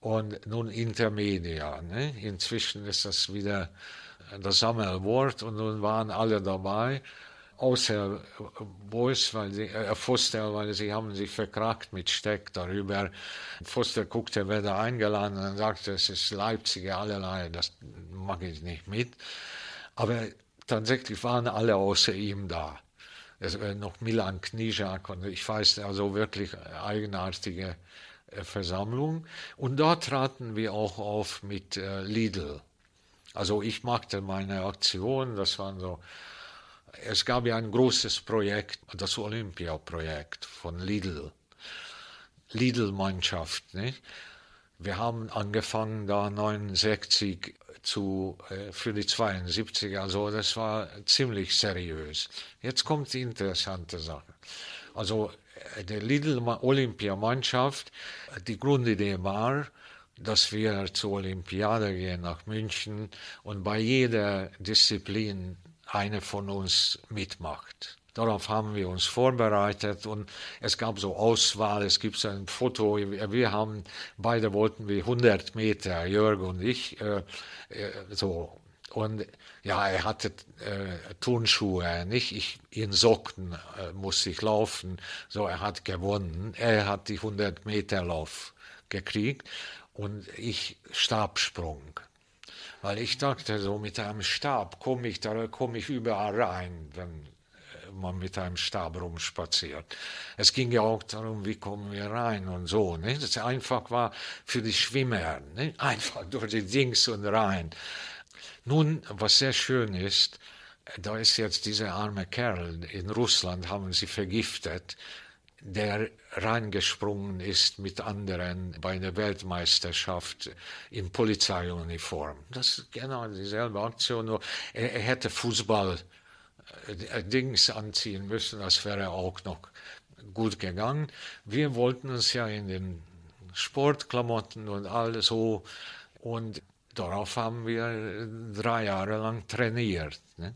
Und nun Intermedia. Ne? Inzwischen ist das wieder das Sammelwort und nun waren alle dabei außer Boys, weil sie, äh, Foster, weil sie haben sich verkragt mit Steck darüber. Foster guckte, wer da eingeladen und sagte, es ist Leipziger allerlei, das mag ich nicht mit. Aber tatsächlich waren alle außer ihm da. Es war noch Milan Knijak und ich weiß, also wirklich eigenartige äh, Versammlung. Und dort traten wir auch auf mit äh, Lidl. Also ich machte meine Aktion, das waren so es gab ja ein großes Projekt, das Olympia-Projekt von Lidl. Lidl-Mannschaft. Wir haben angefangen da 69 zu, äh, für die 72, also das war ziemlich seriös. Jetzt kommt die interessante Sache. Also äh, der Lidl-Olympia-Mannschaft, die Grundidee war, dass wir zur Olympiade gehen nach München und bei jeder Disziplin eine von uns mitmacht. Darauf haben wir uns vorbereitet und es gab so Auswahl, es gibt so ein Foto, wir haben, beide wollten wir 100 Meter, Jörg und ich, äh, äh, so und ja, er hatte äh, Turnschuhe, nicht? Ich in Socken äh, musste ich laufen. So, er hat gewonnen. Er hat die 100 Meter Lauf gekriegt und ich Stabsprung. Weil ich dachte, so mit einem Stab komme ich, da komme ich überall rein, wenn man mit einem Stab rumspaziert. Es ging ja auch darum, wie kommen wir rein und so. Nicht? Das einfach war für die Schwimmer, nicht? einfach durch die Dings und rein. Nun, was sehr schön ist, da ist jetzt dieser arme Kerl, in Russland haben sie vergiftet, der reingesprungen ist mit anderen bei der Weltmeisterschaft in Polizeiuniform. Das ist genau dieselbe Aktion, nur er, er hätte Fußball Dings anziehen müssen, das wäre auch noch gut gegangen. Wir wollten uns ja in den Sportklamotten und alles so und darauf haben wir drei Jahre lang trainiert. Ne?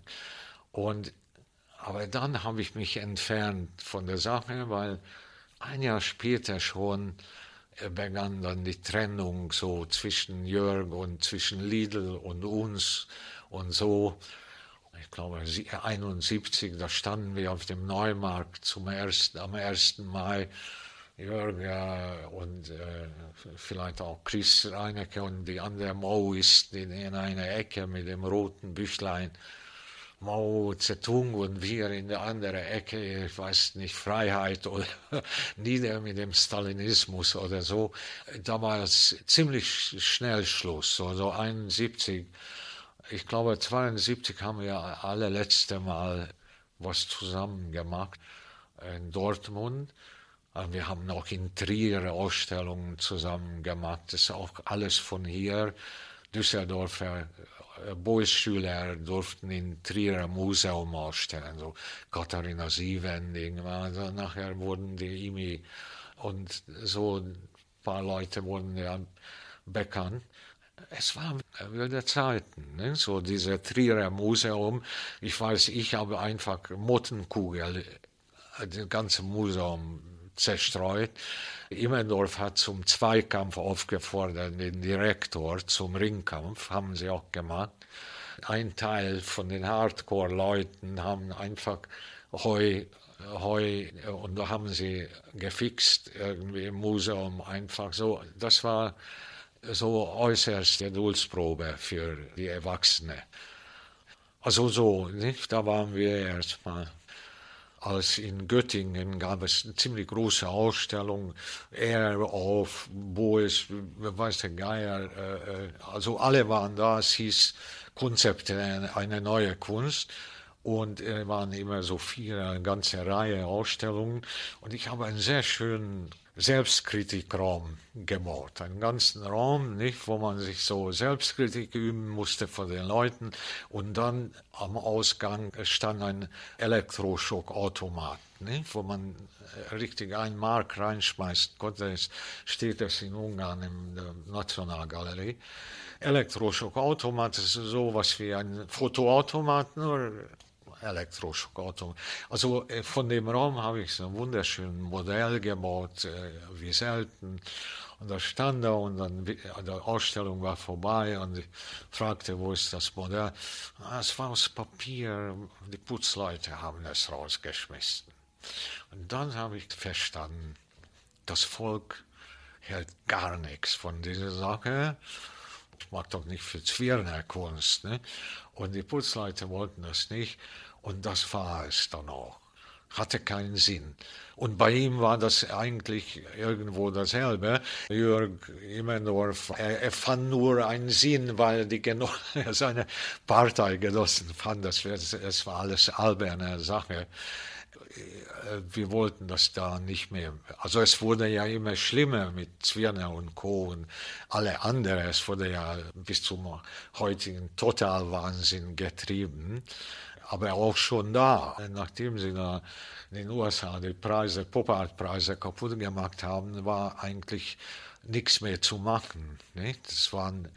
Und, aber dann habe ich mich entfernt von der Sache, weil ein Jahr später schon äh, begann dann die Trennung so zwischen Jörg und zwischen Lidl und uns und so. Glaube, 71, da standen wir auf dem Neumarkt zum ersten, am 1. Mai Jörg und äh, vielleicht auch Chris Reinecke und die andere Mao ist in, in einer Ecke mit dem roten Büchlein. Mao Zedong und wir in der anderen Ecke, ich weiß nicht, Freiheit oder nieder mit dem Stalinismus oder so. Da war es ziemlich schnell Schluss, so also 71. Ich glaube, 72 haben wir alle letzte Mal was zusammen gemacht in Dortmund. Wir haben auch in Trier Ausstellungen zusammen gemacht. Das ist auch alles von hier. Düsseldorfer äh, Boys-Schüler durften in Trierer Museum ausstellen. So Katharina Sievending. Also nachher wurden die IMI und so ein paar Leute wurden ja bekannt. Es waren wilde Zeiten, ne? so dieser Trierer Museum. Ich weiß, ich habe einfach Mottenkugel, äh, das ganze Museum zerstreut. Immendorf hat zum Zweikampf aufgefordert, den Direktor zum Ringkampf, haben sie auch gemacht. Ein Teil von den Hardcore-Leuten haben einfach Heu, Heu und da haben sie gefixt irgendwie im Museum einfach so. Das war so äußerste Duldsprobe für die Erwachsenen. Also so, nicht? Da waren wir erstmal als in Göttingen gab es eine ziemlich große Ausstellung, er auf, Bois, weiß der Geier, äh, äh, also alle waren da, es hieß Konzepte, eine neue Kunst. Und es waren immer so vier, eine ganze Reihe Ausstellungen. Und ich habe einen sehr schönen Selbstkritikraum gebaut. Einen ganzen Raum, nicht, wo man sich so Selbstkritik üben musste von den Leuten. Und dann am Ausgang stand ein Elektroschockautomat, nicht, wo man äh, richtig einen Mark reinschmeißt. Gott, das steht das in Ungarn in der Nationalgalerie. Elektroschockautomat ist so was wie ein Fotoautomat, nur Elektroschokauto. Also äh, von dem Raum habe ich so ein wunderschönes Modell gebaut, äh, wie selten. Und da stand er und dann die Ausstellung war vorbei und ich fragte, wo ist das Modell? Ah, es war aus Papier, die Putzleute haben es rausgeschmissen. Und dann habe ich verstanden, das Volk hält gar nichts von dieser Sache. Ich mag doch nicht für Zwirner Kunst. Ne? Und die Putzleute wollten das nicht. Und das war es dann auch. Hatte keinen Sinn. Und bei ihm war das eigentlich irgendwo dasselbe. Jörg Immendorf, er, er fand nur einen Sinn, weil die Geno seine Parteigenossen fanden, das, das war alles alberne Sache wir wollten das da nicht mehr. Also es wurde ja immer schlimmer mit Zwirner und Co. und alle anderen. Es wurde ja bis zum heutigen Totalwahnsinn getrieben aber auch schon da, nachdem sie da in den USA die Preise, Pop-Art-Preise kaputt gemacht haben, war eigentlich nichts mehr zu machen. Nicht? Das, waren,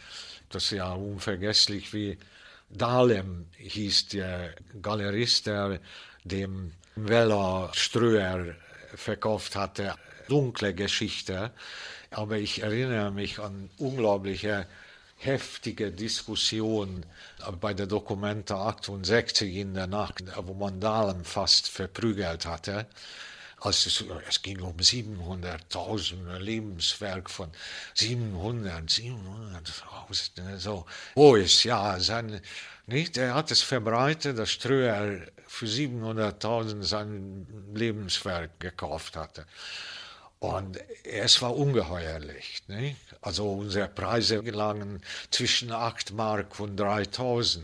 das ist ja unvergesslich, wie Dahlem hieß der Galerist, der dem Weller Ströer verkauft hatte. Dunkle Geschichte, aber ich erinnere mich an unglaubliche heftige Diskussion bei der Dokumenta 68 in der Nacht, wo man Dahlem fast verprügelt hatte. Also es, es ging um 700.000 Lebenswerk von 700, 700.000. So. Wo ist ja sein, nicht? Er hat es verbreitet, dass Ströer für 700.000 sein Lebenswerk gekauft hatte. Und es war ungeheuerlich. Nicht? Also unsere Preise lagen zwischen 8 Mark und 3000.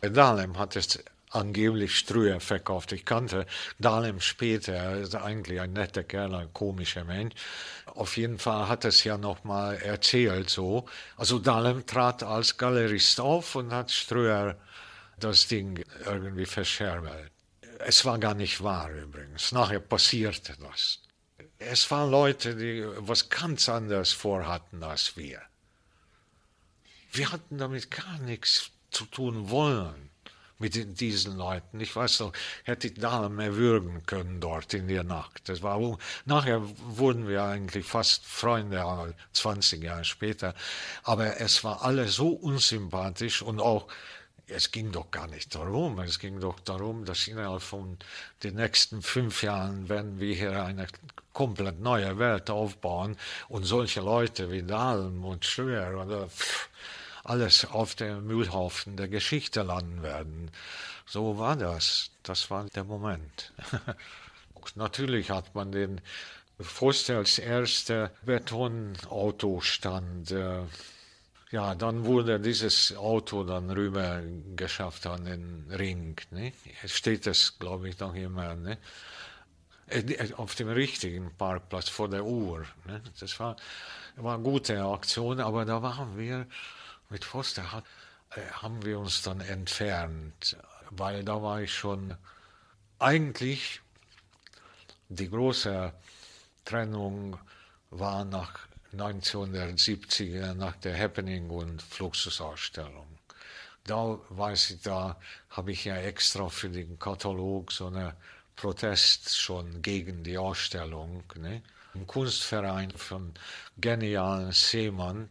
Dahlem hat es angeblich Strühe verkauft. Ich kannte Dahlem später, er ist eigentlich ein netter Kerl, ein komischer Mensch. Auf jeden Fall hat es ja noch mal erzählt so. Also Dahlem trat als Galerist auf und hat Ströer das Ding irgendwie verscherbelt. Es war gar nicht wahr übrigens. Nachher passierte das. Es waren Leute, die was ganz anderes vorhatten als wir. Wir hatten damit gar nichts zu tun wollen mit diesen Leuten. Ich weiß noch, hätte ich da mehr würgen können dort in der Nacht. Das war, nachher wurden wir eigentlich fast Freunde, 20 Jahre später. Aber es war alles so unsympathisch und auch es ging doch gar nicht darum. Es ging doch darum, dass innerhalb von den nächsten fünf Jahren werden wir hier eine komplett neue Welt aufbauen und solche Leute wie Dahlem und Schröer oder alles auf dem Müllhaufen der Geschichte landen werden. So war das. Das war der Moment. Natürlich hat man den Forst als erster Betonautostand äh, ja, dann wurde dieses Auto dann rüber geschafft an den Ring. Ne? Steht das, glaube ich, noch immer. Ne? Äh, äh, auf dem richtigen Parkplatz vor der Uhr. Ne? Das war, war eine gute Aktion, aber da waren wir mit Foster, äh, haben wir uns dann entfernt, weil da war ich schon eigentlich die große Trennung war nach 1970 nach der Happening und Fluxusausstellung. Da weiß ich, da habe ich ja extra für den Katalog so eine Protest schon gegen die Ausstellung. Ne? Im Kunstverein von genialen Seemann,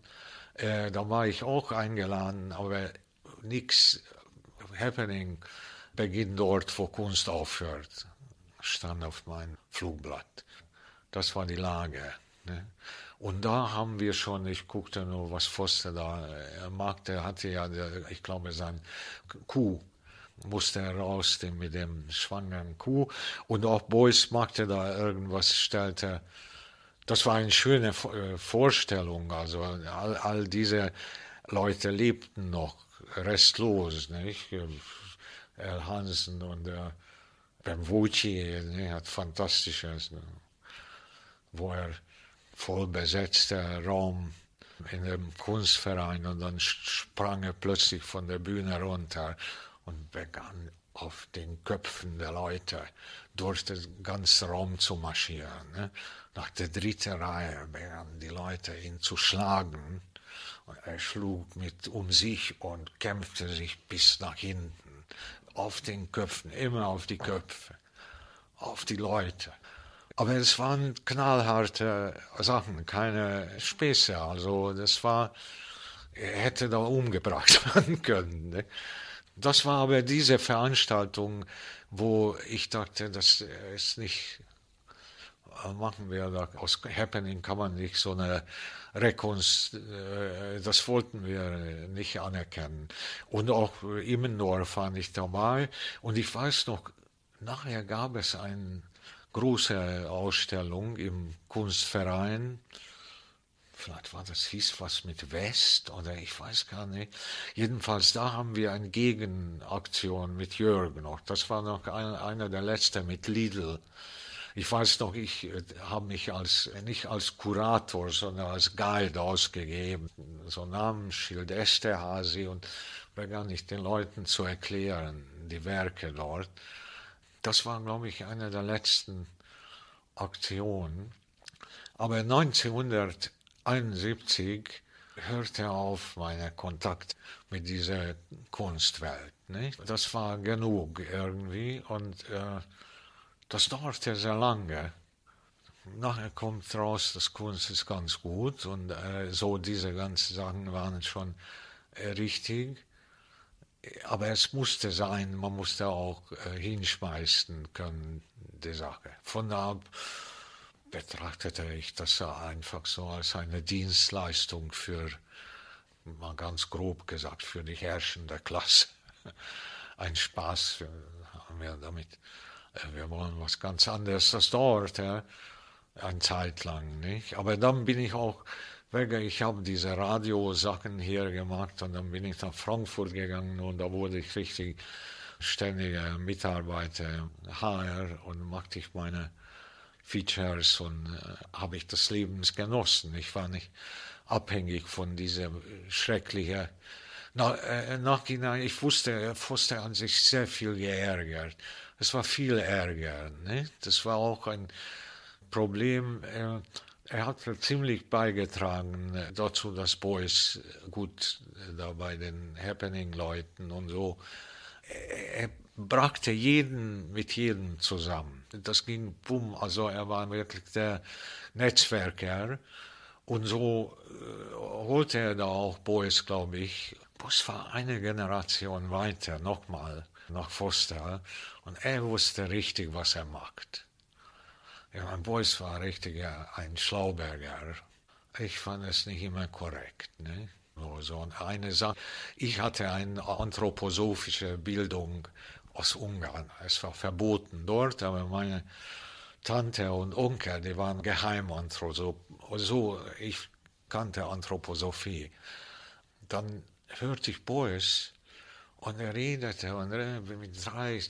äh, da war ich auch eingeladen, aber nichts Happening beginnt dort, wo Kunst aufhört, stand auf meinem Flugblatt. Das war die Lage. Ne? Und da haben wir schon, ich guckte nur, was Foster da er mag, der hatte ja, ich glaube, sein Kuh musste er raus mit dem schwangeren Kuh. Und auch Beuys machte da irgendwas, stellte. Das war eine schöne äh, Vorstellung. Also all, all diese Leute lebten noch restlos, nicht? El Hansen und der Benvucci, ne, hat fantastisches, ne? wo er voll besetzter Raum in dem Kunstverein und dann sprang er plötzlich von der Bühne runter und begann auf den Köpfen der Leute durch den ganzen Raum zu marschieren. Ne? Nach der dritten Reihe begannen die Leute ihn zu schlagen. Und er schlug mit um sich und kämpfte sich bis nach hinten. Auf den Köpfen, immer auf die Köpfe, auf die Leute. Aber es waren knallharte Sachen, keine Späße. Also das war, hätte da umgebracht werden können. Ne? Das war aber diese Veranstaltung, wo ich dachte, das ist nicht, äh, machen wir da, aus Happening kann man nicht so eine Rekonst, äh, das wollten wir nicht anerkennen. Und auch Immendorf fand ich dabei. Und ich weiß noch, nachher gab es einen große Ausstellung im Kunstverein. Vielleicht war das, hieß was mit West oder ich weiß gar nicht. Jedenfalls, da haben wir eine Gegenaktion mit Jürgen noch. Das war noch ein, einer der letzten mit Lidl. Ich weiß noch, ich äh, habe mich als, nicht als Kurator, sondern als Guide ausgegeben. So Namensschild Esterhazy und begann ich den Leuten zu erklären, die Werke dort. Das war, glaube ich, eine der letzten Aktionen. Aber 1971 hörte auf mein Kontakt mit dieser Kunstwelt. Nicht? Das war genug irgendwie und äh, das dauerte sehr lange. Nachher kommt raus, das Kunst ist ganz gut und äh, so diese ganzen Sachen waren schon äh, richtig. Aber es musste sein, man musste auch äh, hinschmeißen können, die Sache. Von da ab betrachtete ich das einfach so als eine Dienstleistung für, mal ganz grob gesagt, für die herrschende Klasse. Ein Spaß haben wir damit. Äh, wir wollen was ganz anderes. Das dauert ja, eine Zeit lang, nicht? Aber dann bin ich auch Ich habe diese Radiosachen hier gemacht und dann bin ich nach Frankfurt gegangen und da wurde ich richtig ständiger Mitarbeiter HR und machte ich meine Features und äh, habe ich das Leben genossen. Ich war nicht abhängig von dieser schrecklichen na, äh, Nachhinein, ich wusste, wusste an sich sehr viel geärgert. Es war viel Ärger. Ne? Das war auch ein Problem. Äh, er hat ziemlich beigetragen dazu, dass Boys gut da bei den Happening-Leuten und so. Er brachte jeden mit jedem zusammen. Das ging bumm, also er war wirklich der Netzwerker. Und so äh, holte er da auch Boys, glaube ich. Boys war eine Generation weiter, nochmal, nach Foster. Und er wusste richtig, was er macht. Ja, mein Boys war richtig ein Schlauberger. Ich fand es nicht immer korrekt. Ne? So eine Sache. Ich hatte eine anthroposophische Bildung aus Ungarn. Es war verboten dort, aber meine Tante und Onkel, die waren Geheimanthroposophen. So, ich kannte Anthroposophie. Dann hörte ich Boys und er redete und mit drei,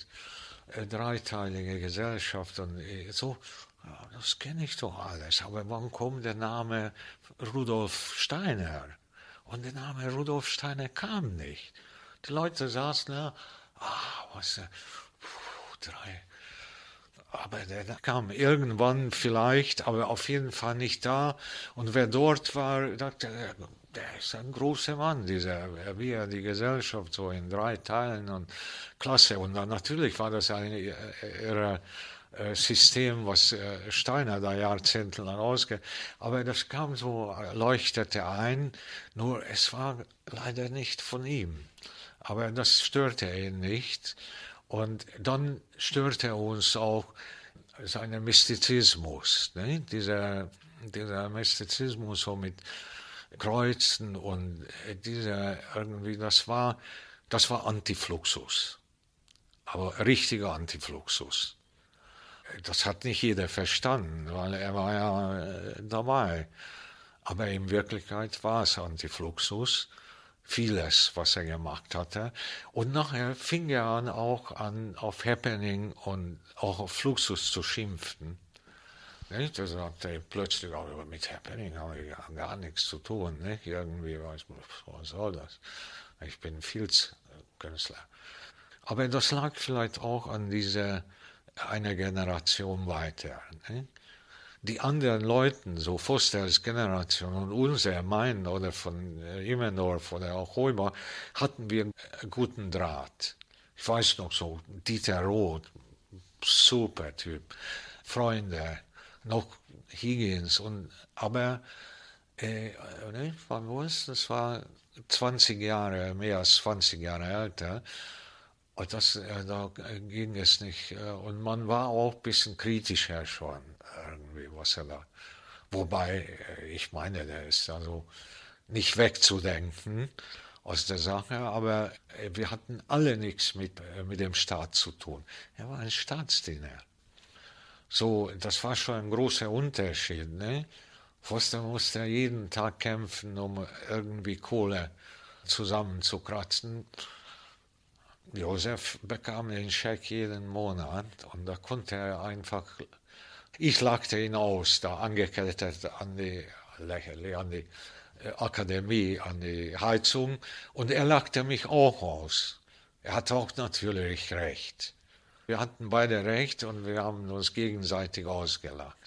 äh, dreiteiliger Gesellschaft und äh, so das kenne ich doch alles, aber wann kommt der Name Rudolf Steiner? Und der Name Rudolf Steiner kam nicht. Die Leute saßen da, ah, was, äh, puh, drei. Aber der kam irgendwann vielleicht, aber auf jeden Fall nicht da. Und wer dort war, dachte, der ist ein großer Mann, dieser, wie er die Gesellschaft so in drei Teilen und klasse. Und dann natürlich war das eine ihrer äh, System, was äh, Steiner da jahrzehntelang ausge... Aber das kam so, leuchtete ein, nur es war leider nicht von ihm. Aber das störte ihn nicht. Und dann störte uns auch sein Mystizismus. Ne? Dieser, dieser Mystizismus so mit Kreuzen und dieser irgendwie, das war, das war Antifluxus. Aber richtiger Antifluxus das hat nicht jeder verstanden, weil er war ja äh, dabei. Aber in Wirklichkeit war es Antifluxus, vieles, was er gemacht hatte. Und nachher fing er an, auch an, auf Happening und auch auf Fluxus zu schimpfen. Nicht? Da sagte er plötzlich, aber mit Happening habe ich gar nichts zu tun. Nicht? Irgendwie weiß man, was soll das? Ich bin Filzkünstler. Aber das lag vielleicht auch an dieser eine Generation weiter. Ne? Die anderen Leute, so Fosters Generation und unser, mein oder von äh, Immendorf oder auch Heuber, hatten wir einen guten Draht. Ich weiß noch so, Dieter Roth, super Typ, Freunde, noch Higgins und aber äh, ne, wann war es? Das war 20 Jahre, mehr als 20 Jahre älter. Und das, äh, da ging es nicht. Äh, und man war auch ein bisschen kritischer schon, irgendwie, was er da. Wobei, äh, ich meine, der ist also nicht wegzudenken aus der Sache, aber wir hatten alle nichts mit, mit dem Staat zu tun. Er war ein Staatsdiener. So, das war schon ein großer Unterschied. Ne? Foster musste jeden Tag kämpfen, um irgendwie Kohle zusammenzukratzen. Josef bekam den Scheck jeden Monat und da konnte er einfach, ich lachte ihn aus, da angekettet an die, an die äh, Akademie, an die Heizung und er lachte mich auch aus. Er hatte auch natürlich recht. Wir hatten beide recht und wir haben uns gegenseitig ausgelacht.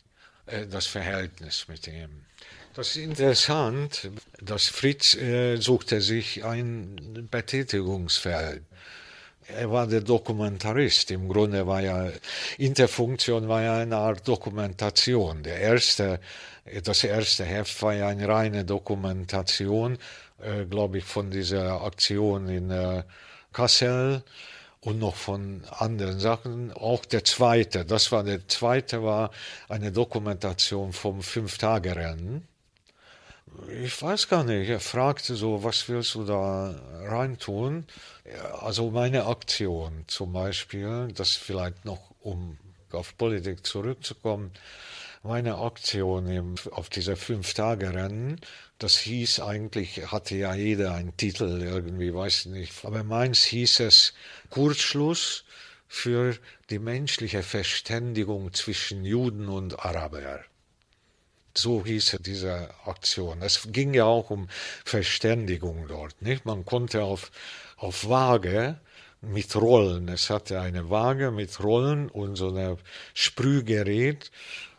Äh, das Verhältnis mit ihm. Das ist interessant, dass Fritz äh, suchte sich ein Betätigungsfeld er war der Dokumentarist. Im Grunde war ja, Interfunktion war ja eine Art Dokumentation. Der erste, das erste Heft war ja eine reine Dokumentation, äh, glaube ich, von dieser Aktion in äh, Kassel und noch von anderen Sachen. Auch der zweite, das war der zweite, war eine Dokumentation vom Fünf-Tage-Rennen ich weiß gar nicht, er fragte so, was willst du da reintun? Also meine Aktion zum Beispiel, das vielleicht noch, um auf Politik zurückzukommen, meine Aktion auf dieser Fünf-Tage-Rennen, das hieß eigentlich, hatte ja jeder einen Titel irgendwie, weiß nicht, aber meins hieß es Kurzschluss für die menschliche Verständigung zwischen Juden und Araber. So hieß diese Aktion. Es ging ja auch um Verständigung dort. Nicht? Man konnte auf, auf Waage mit Rollen, es hatte eine Waage mit Rollen und so ein Sprühgerät,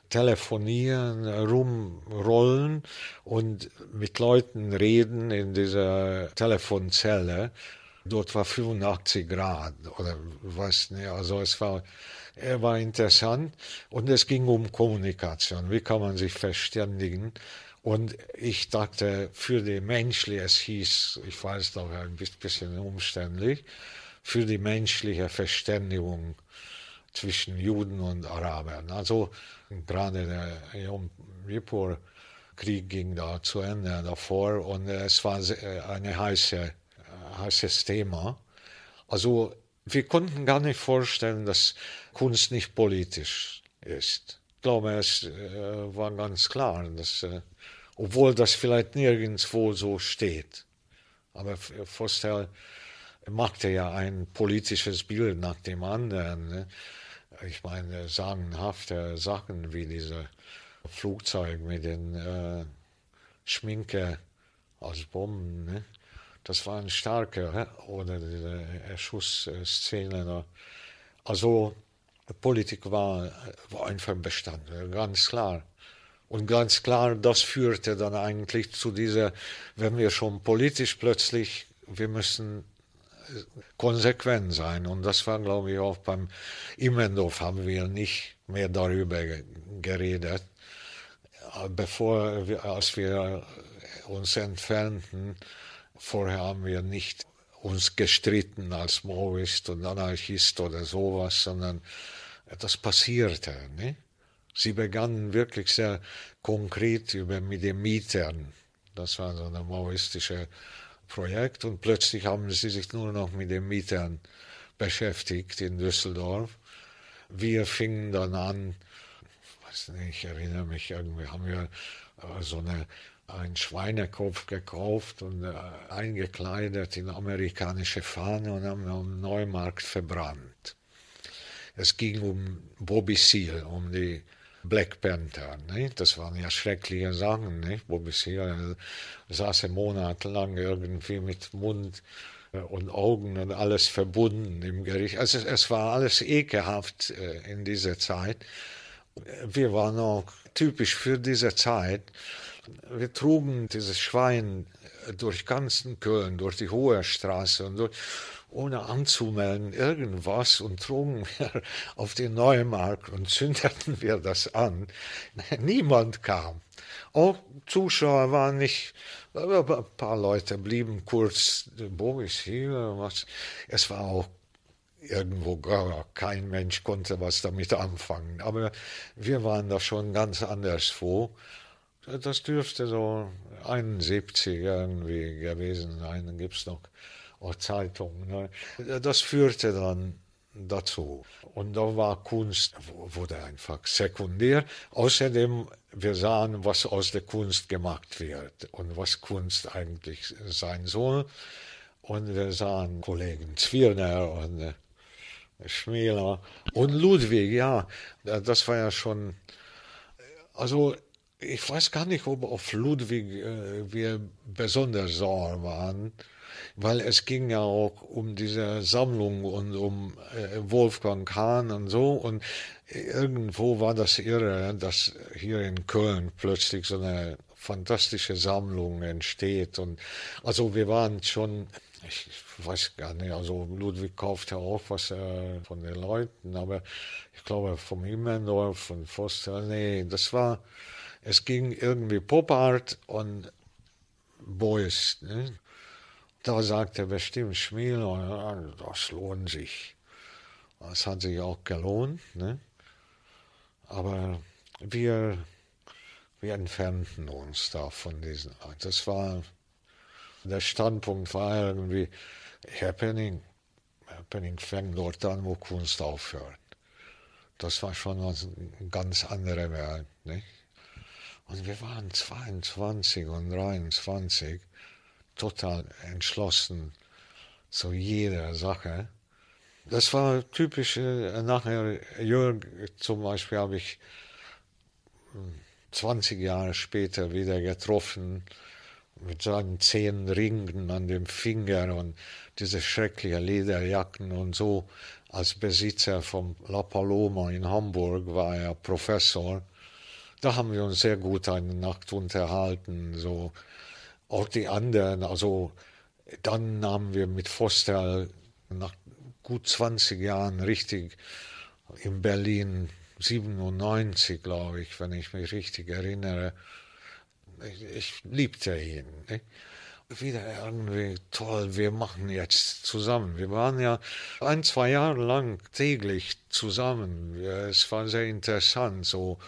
telefonieren, rumrollen und mit Leuten reden in dieser Telefonzelle. Dort war 85 Grad oder was, ne, also es war er war interessant und es ging um Kommunikation. Wie kann man sich verständigen? Und ich dachte, für die menschliche, es hieß, ich weiß doch ein bisschen umständlich, für die menschliche Verständigung zwischen Juden und Arabern. Also gerade der Yom Kippur-Krieg ging da zu Ende davor und es war ein heiße, heißes Thema. Also wir konnten gar nicht vorstellen, dass Kunst nicht politisch ist. Ich glaube, es äh, war ganz klar, dass, äh, obwohl das vielleicht nirgendwo so steht. Aber Foster machte ja ein politisches Bild nach dem anderen. Ne? Ich meine, sagenhafte Sachen wie diese Flugzeug mit den äh, Schminke als Bomben. Ne? Das waren starke, oder diese Erschussszenen. Also Politik war, war einfach Bestand, ganz klar. Und ganz klar, das führte dann eigentlich zu dieser, wenn wir schon politisch plötzlich, wir müssen konsequent sein. Und das war, glaube ich, auch beim Immendorf haben wir nicht mehr darüber geredet. Bevor wir, als wir uns entfernten, Vorher haben wir nicht uns gestritten als Maoist und Anarchist oder sowas, sondern das passierte. Ne? Sie begannen wirklich sehr konkret über mit den Mietern. Das war so ein maoistisches Projekt und plötzlich haben sie sich nur noch mit den Mietern beschäftigt in Düsseldorf. Wir fingen dann an, ich erinnere mich, irgendwie haben wir so eine einen Schweinekopf gekauft und äh, eingekleidet in amerikanische Fahne und haben am Neumarkt verbrannt. Es ging um Bobby Seale, um die Black Panther. Nicht? Das waren ja schreckliche Sachen. Nicht? Bobby Seale saß monatelang irgendwie mit Mund äh, und Augen und alles verbunden im Gericht. Also es war alles ekelhaft äh, in dieser Zeit. Wir waren auch typisch für diese Zeit wir trugen dieses Schwein durch ganzen Köln, durch die Hohe Straße und durch, ohne anzumelden irgendwas und trugen wir auf den Neumarkt und zündeten wir das an. Niemand kam. Auch Zuschauer waren nicht, ein paar Leute blieben kurz, Boris hier, was. Es war auch irgendwo gar kein Mensch konnte was damit anfangen. Aber wir waren da schon ganz anderswo. Das dürfte so 71 irgendwie gewesen sein. Gibt es noch Zeitungen. Ne? Das führte dann dazu. Und da war Kunst, wurde einfach sekundär. Außerdem, wir sahen, was aus der Kunst gemacht wird und was Kunst eigentlich sein soll. Und wir sahen Kollegen Zwirner und äh, Schmäler und Ludwig, ja, das war ja schon, also ich weiß gar nicht, ob auf Ludwig äh, wir besonders sauer waren, weil es ging ja auch um diese Sammlung und um äh, Wolfgang Kahn und so. Und irgendwo war das irre, dass hier in Köln plötzlich so eine fantastische Sammlung entsteht. Und also wir waren schon, ich weiß gar nicht, also Ludwig kaufte auch was äh, von den Leuten, aber ich glaube vom Immendorf, von Foster, nee, das war, es ging irgendwie Pop Art und Boys. Ne? Da sagte bestimmt Schmiel, das lohnt sich. Das hat sich auch gelohnt. Ne? Aber wir, wir entfernten uns da von diesen. Das war, der Standpunkt war irgendwie, Happening, Happening fängt dort an, wo Kunst aufhört. Das war schon eine ganz andere Welt. Nicht? Und wir waren 22 und 23 total entschlossen zu jeder Sache. Das war typisch, äh, nachher, Jörg zum Beispiel habe ich 20 hm, Jahre später wieder getroffen, mit seinen zehn Ringen an dem Finger und diese schrecklichen Lederjacken und so. Als Besitzer von La Paloma in Hamburg war er Professor da haben wir uns sehr gut eine Nacht unterhalten. So auch die anderen. Also dann nahmen wir mit Foster nach gut 20 Jahren richtig in Berlin 97, glaube ich, wenn ich mich richtig erinnere. Ich, ich liebte ihn. Ne? Wieder irgendwie toll, wir machen jetzt zusammen. Wir waren ja ein, zwei Jahre lang täglich zusammen. Es war sehr interessant, so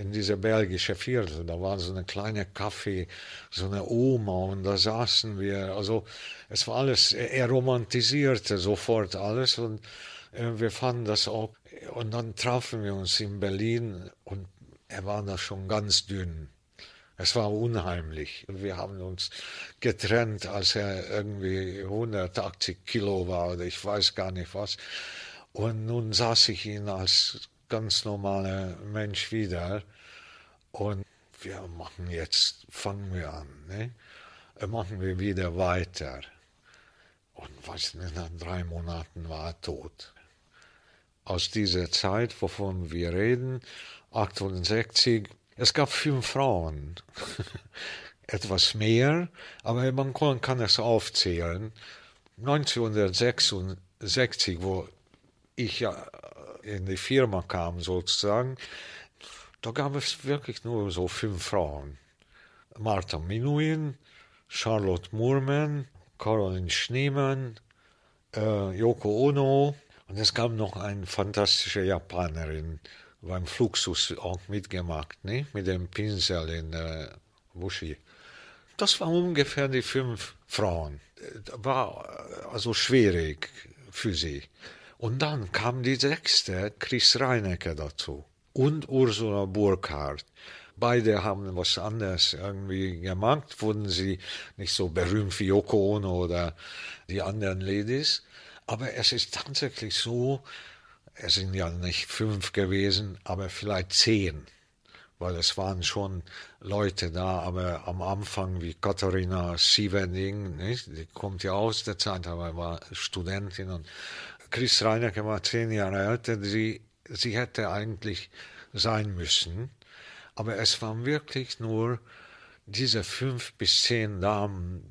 in diese belgische Viertel. Da war so eine kleine Kaffee, so eine Oma und da saßen wir. Also es war alles, er romantisierte sofort alles und äh, wir fanden das auch. Und dann trafen wir uns in Berlin und er war da schon ganz dünn. Es war unheimlich. Wir haben uns getrennt, als er irgendwie 180 Kilo war oder ich weiß gar nicht was. Und nun saß ich ihn als ganz normaler Mensch wieder. Und wir machen jetzt, fangen wir an, ne? machen wir wieder weiter. Und was nach drei Monaten war er tot. Aus dieser Zeit, wovon wir reden, 68, es gab fünf Frauen. Etwas mehr, aber man kann es aufzählen. 1966, wo ich ja in die Firma kam sozusagen, da gab es wirklich nur so fünf Frauen. Martha Minuin, Charlotte Moorman, Caroline Schneemann, äh, Yoko Ono und es gab noch eine fantastische Japanerin beim Fluxus auch mitgemacht, ne? mit dem Pinsel in der Bushi. Das waren ungefähr die fünf Frauen. War also schwierig für sie. Und dann kam die sechste, Chris Reinecke, dazu. Und Ursula Burkhardt. Beide haben was anderes irgendwie gemacht, wurden sie nicht so berühmt wie Yoko Ono oder die anderen Ladies. Aber es ist tatsächlich so, es sind ja nicht fünf gewesen, aber vielleicht zehn weil es waren schon Leute da, aber am Anfang wie Katharina Sievending, nicht? die kommt ja aus der Zeit, aber war Studentin und Chris Reinecke war zehn Jahre älter, sie, sie hätte eigentlich sein müssen, aber es waren wirklich nur diese fünf bis zehn Damen,